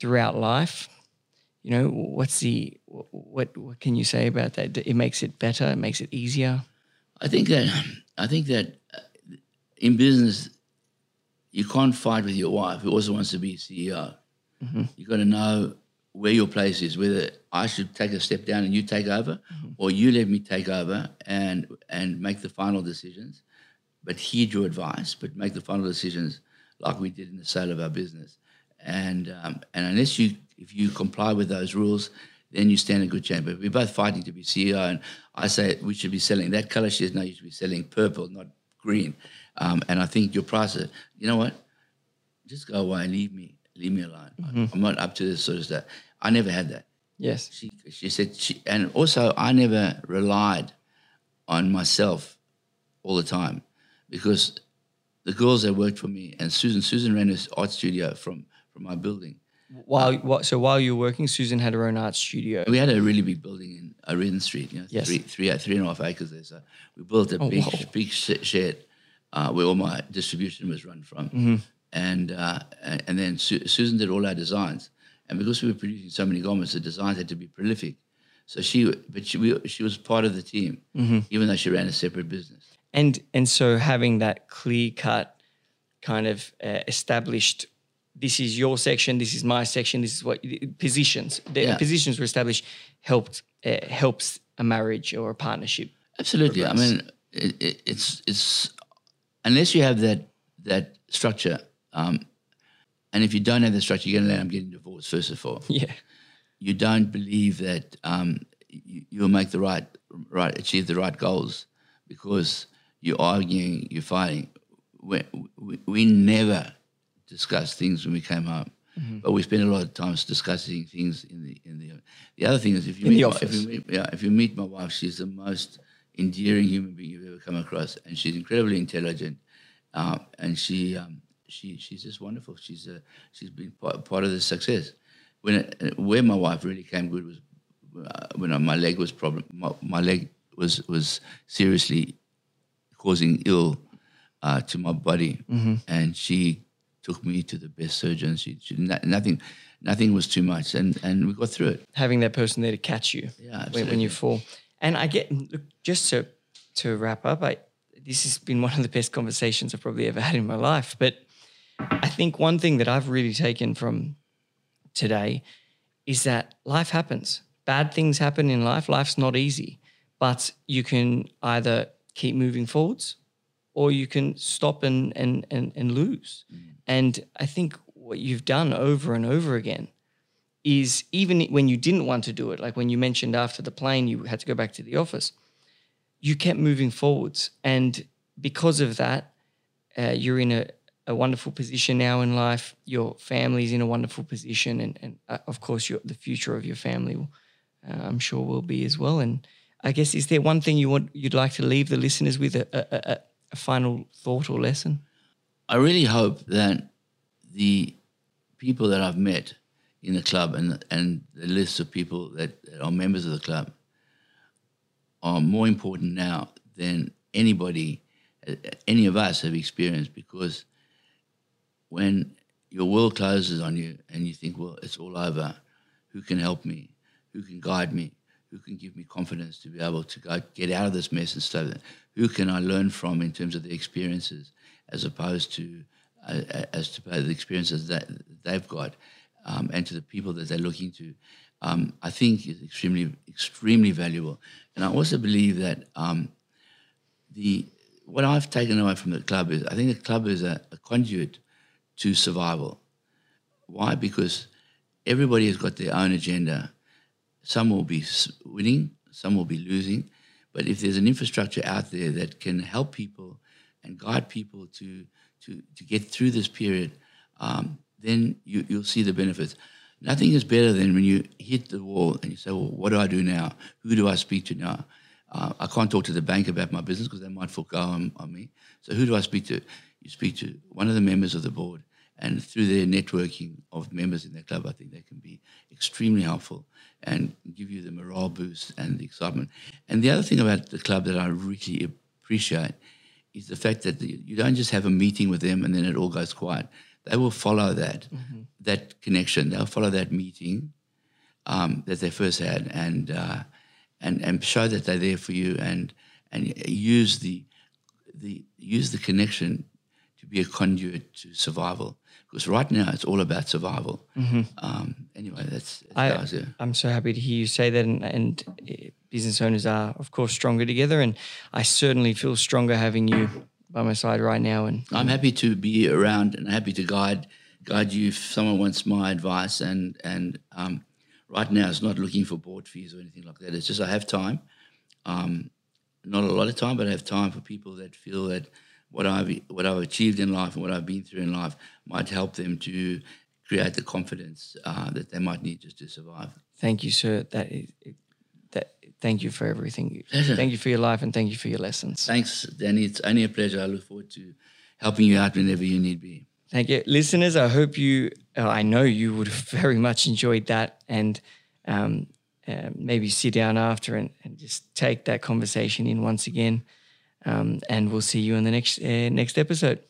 throughout life you know what's the what what can you say about that it makes it better it makes it easier I think that I think that uh, in business, you can't fight with your wife who also wants to be CEO. you've got to know where your place is. Whether I should take a step down and you take over, or you let me take over and and make the final decisions, but heed your advice, but make the final decisions like we did in the sale of our business. And um, and unless you if you comply with those rules, then you stand a good chance. But we're both fighting to be CEO, and I say we should be selling that color. She says no, you should be selling purple, not green. Um, and I think your price, is- you know what? Just go away, and leave me, leave me alone. I'm not up to this sort of stuff. I never had that. yes She she said she, and also I never relied on myself all the time because the girls that worked for me and Susan Susan ran this art studio from from my building. While what so while you were working susan had her own art studio We had a really big building in Arden Street, you know, Yes. three, three, three and a half acres there. So we built a Oh, big, wow. big shed uh, where all my distribution was run from. Mm-hmm. And, uh, and and then Su- Susan did all our designs. And because we were producing so many garments, the designs had to be prolific. So she, but she, we, she was part of the team, Mm-hmm. even though she ran a separate business. and and so having that clear cut kind of uh, established this is your section this is my section this is what positions the Yeah. positions were established helped uh, helps a marriage or a partnership Absolutely. I mean, it, it, it's it's unless you have that that structure, um, and if you don't have the structure, you're going to end up getting divorced first of all. yeah you don't believe that um, you, you'll make the right, right, achieve the right goals because you're arguing, you're fighting. We, we, we never discussed things when we came home. but we spend a lot of time discussing things in the in the. The other thing is if you In meet the office. if you meet, yeah, if you meet my wife, she's the most endearing human being you've ever come across, and she's incredibly intelligent, uh, and she um, she she's just wonderful. She's uh, she's been part, part of the success. When it, where my wife really came good was uh, when my leg was problem. My, my leg was was seriously causing ill uh, to my body, and she took me to the best surgeon. She, she nothing nothing was too much, and and we got through it. Having that person there to catch you Yeah, when, when you fall. And I get look, just to to wrap up, I this has been one of the best conversations I've probably ever had in my life. But I think one thing that I've really taken from today is that life happens. Bad things happen in life. Life's not easy, but you can either keep moving forwards or you can stop and and and, and lose. Mm. And I think what you've done over and over again is even when you didn't want to do it, like when you mentioned after the plane you had to go back to the office, you kept moving forwards. And because of that, uh, you're in a, a wonderful position now in life. Your family's in a wonderful position. And, and uh, of course, your, the future of your family, uh, I'm sure, will be as well. And I guess, is there one thing you want you'd like to leave the listeners with, a, a, a final thought or lesson? I really hope that the people that I've met in the club and and the list of people that, that are members of the club are more important now than anybody, any of us have experienced because when your world closes on you and you think, well, it's all over, who can help me? Who can guide me? Who can give me confidence to be able to go get out of this mess and stuff? Who can I learn from in terms of the experiences as opposed to uh, as to the experiences that they've got um, and to the people that they're looking to? Um, I think is extremely extremely valuable, and I also believe that um, the what I've taken away from the club is I think the club is a, a conduit to survival. Why? Because everybody has got their own agenda. Some will be winning, some will be losing. But if there's an infrastructure out there that can help people and guide people to to, to get through this period, um, then you, you'll see the benefits. Nothing is better than when you hit the wall and you say, "Well, what do I do now? Who do I speak to now?" Uh, I can't talk to the bank about my business because they might forego on, on me. So who do I speak to? You speak to one of the members of the board, and through their networking of members in their club, I think they can be extremely helpful and give you the morale boost and the excitement. And the other thing about the club that I really appreciate is the fact that the, you don't just have a meeting with them and then it all goes quiet. They will follow that that connection. They'll follow that meeting um, that they first had and uh, and and show that they're there for you and and use the the use the connection to be a conduit to survival. Because right now it's all about survival. Um, anyway, that's, that's I- how I see it. I'm so happy to hear you say that. And, and uh, business owners are, of course, stronger together. And I certainly feel stronger having you by my side right now. And I'm happy to be around and happy to guide guide you if someone wants my advice. And and um, right now, it's not looking for board fees or anything like that. It's just I have time, um, not a lot of time, but I have time for people that feel that what I've what I've achieved in life and what I've been through in life might help them to create the confidence uh, that they might need just to survive. thank you, sir. That is, that. Thank you for everything. Pleasure. Thank you for your life and thank you for your lessons. Thanks, Danny. It's only a pleasure. I look forward to helping you out whenever you need be. Thank you, listeners. I hope you. Uh, I know you would have very much enjoyed that, and um, uh, maybe sit down after and, and just take that conversation in once again. Um, and we'll see you in the next uh, next episode.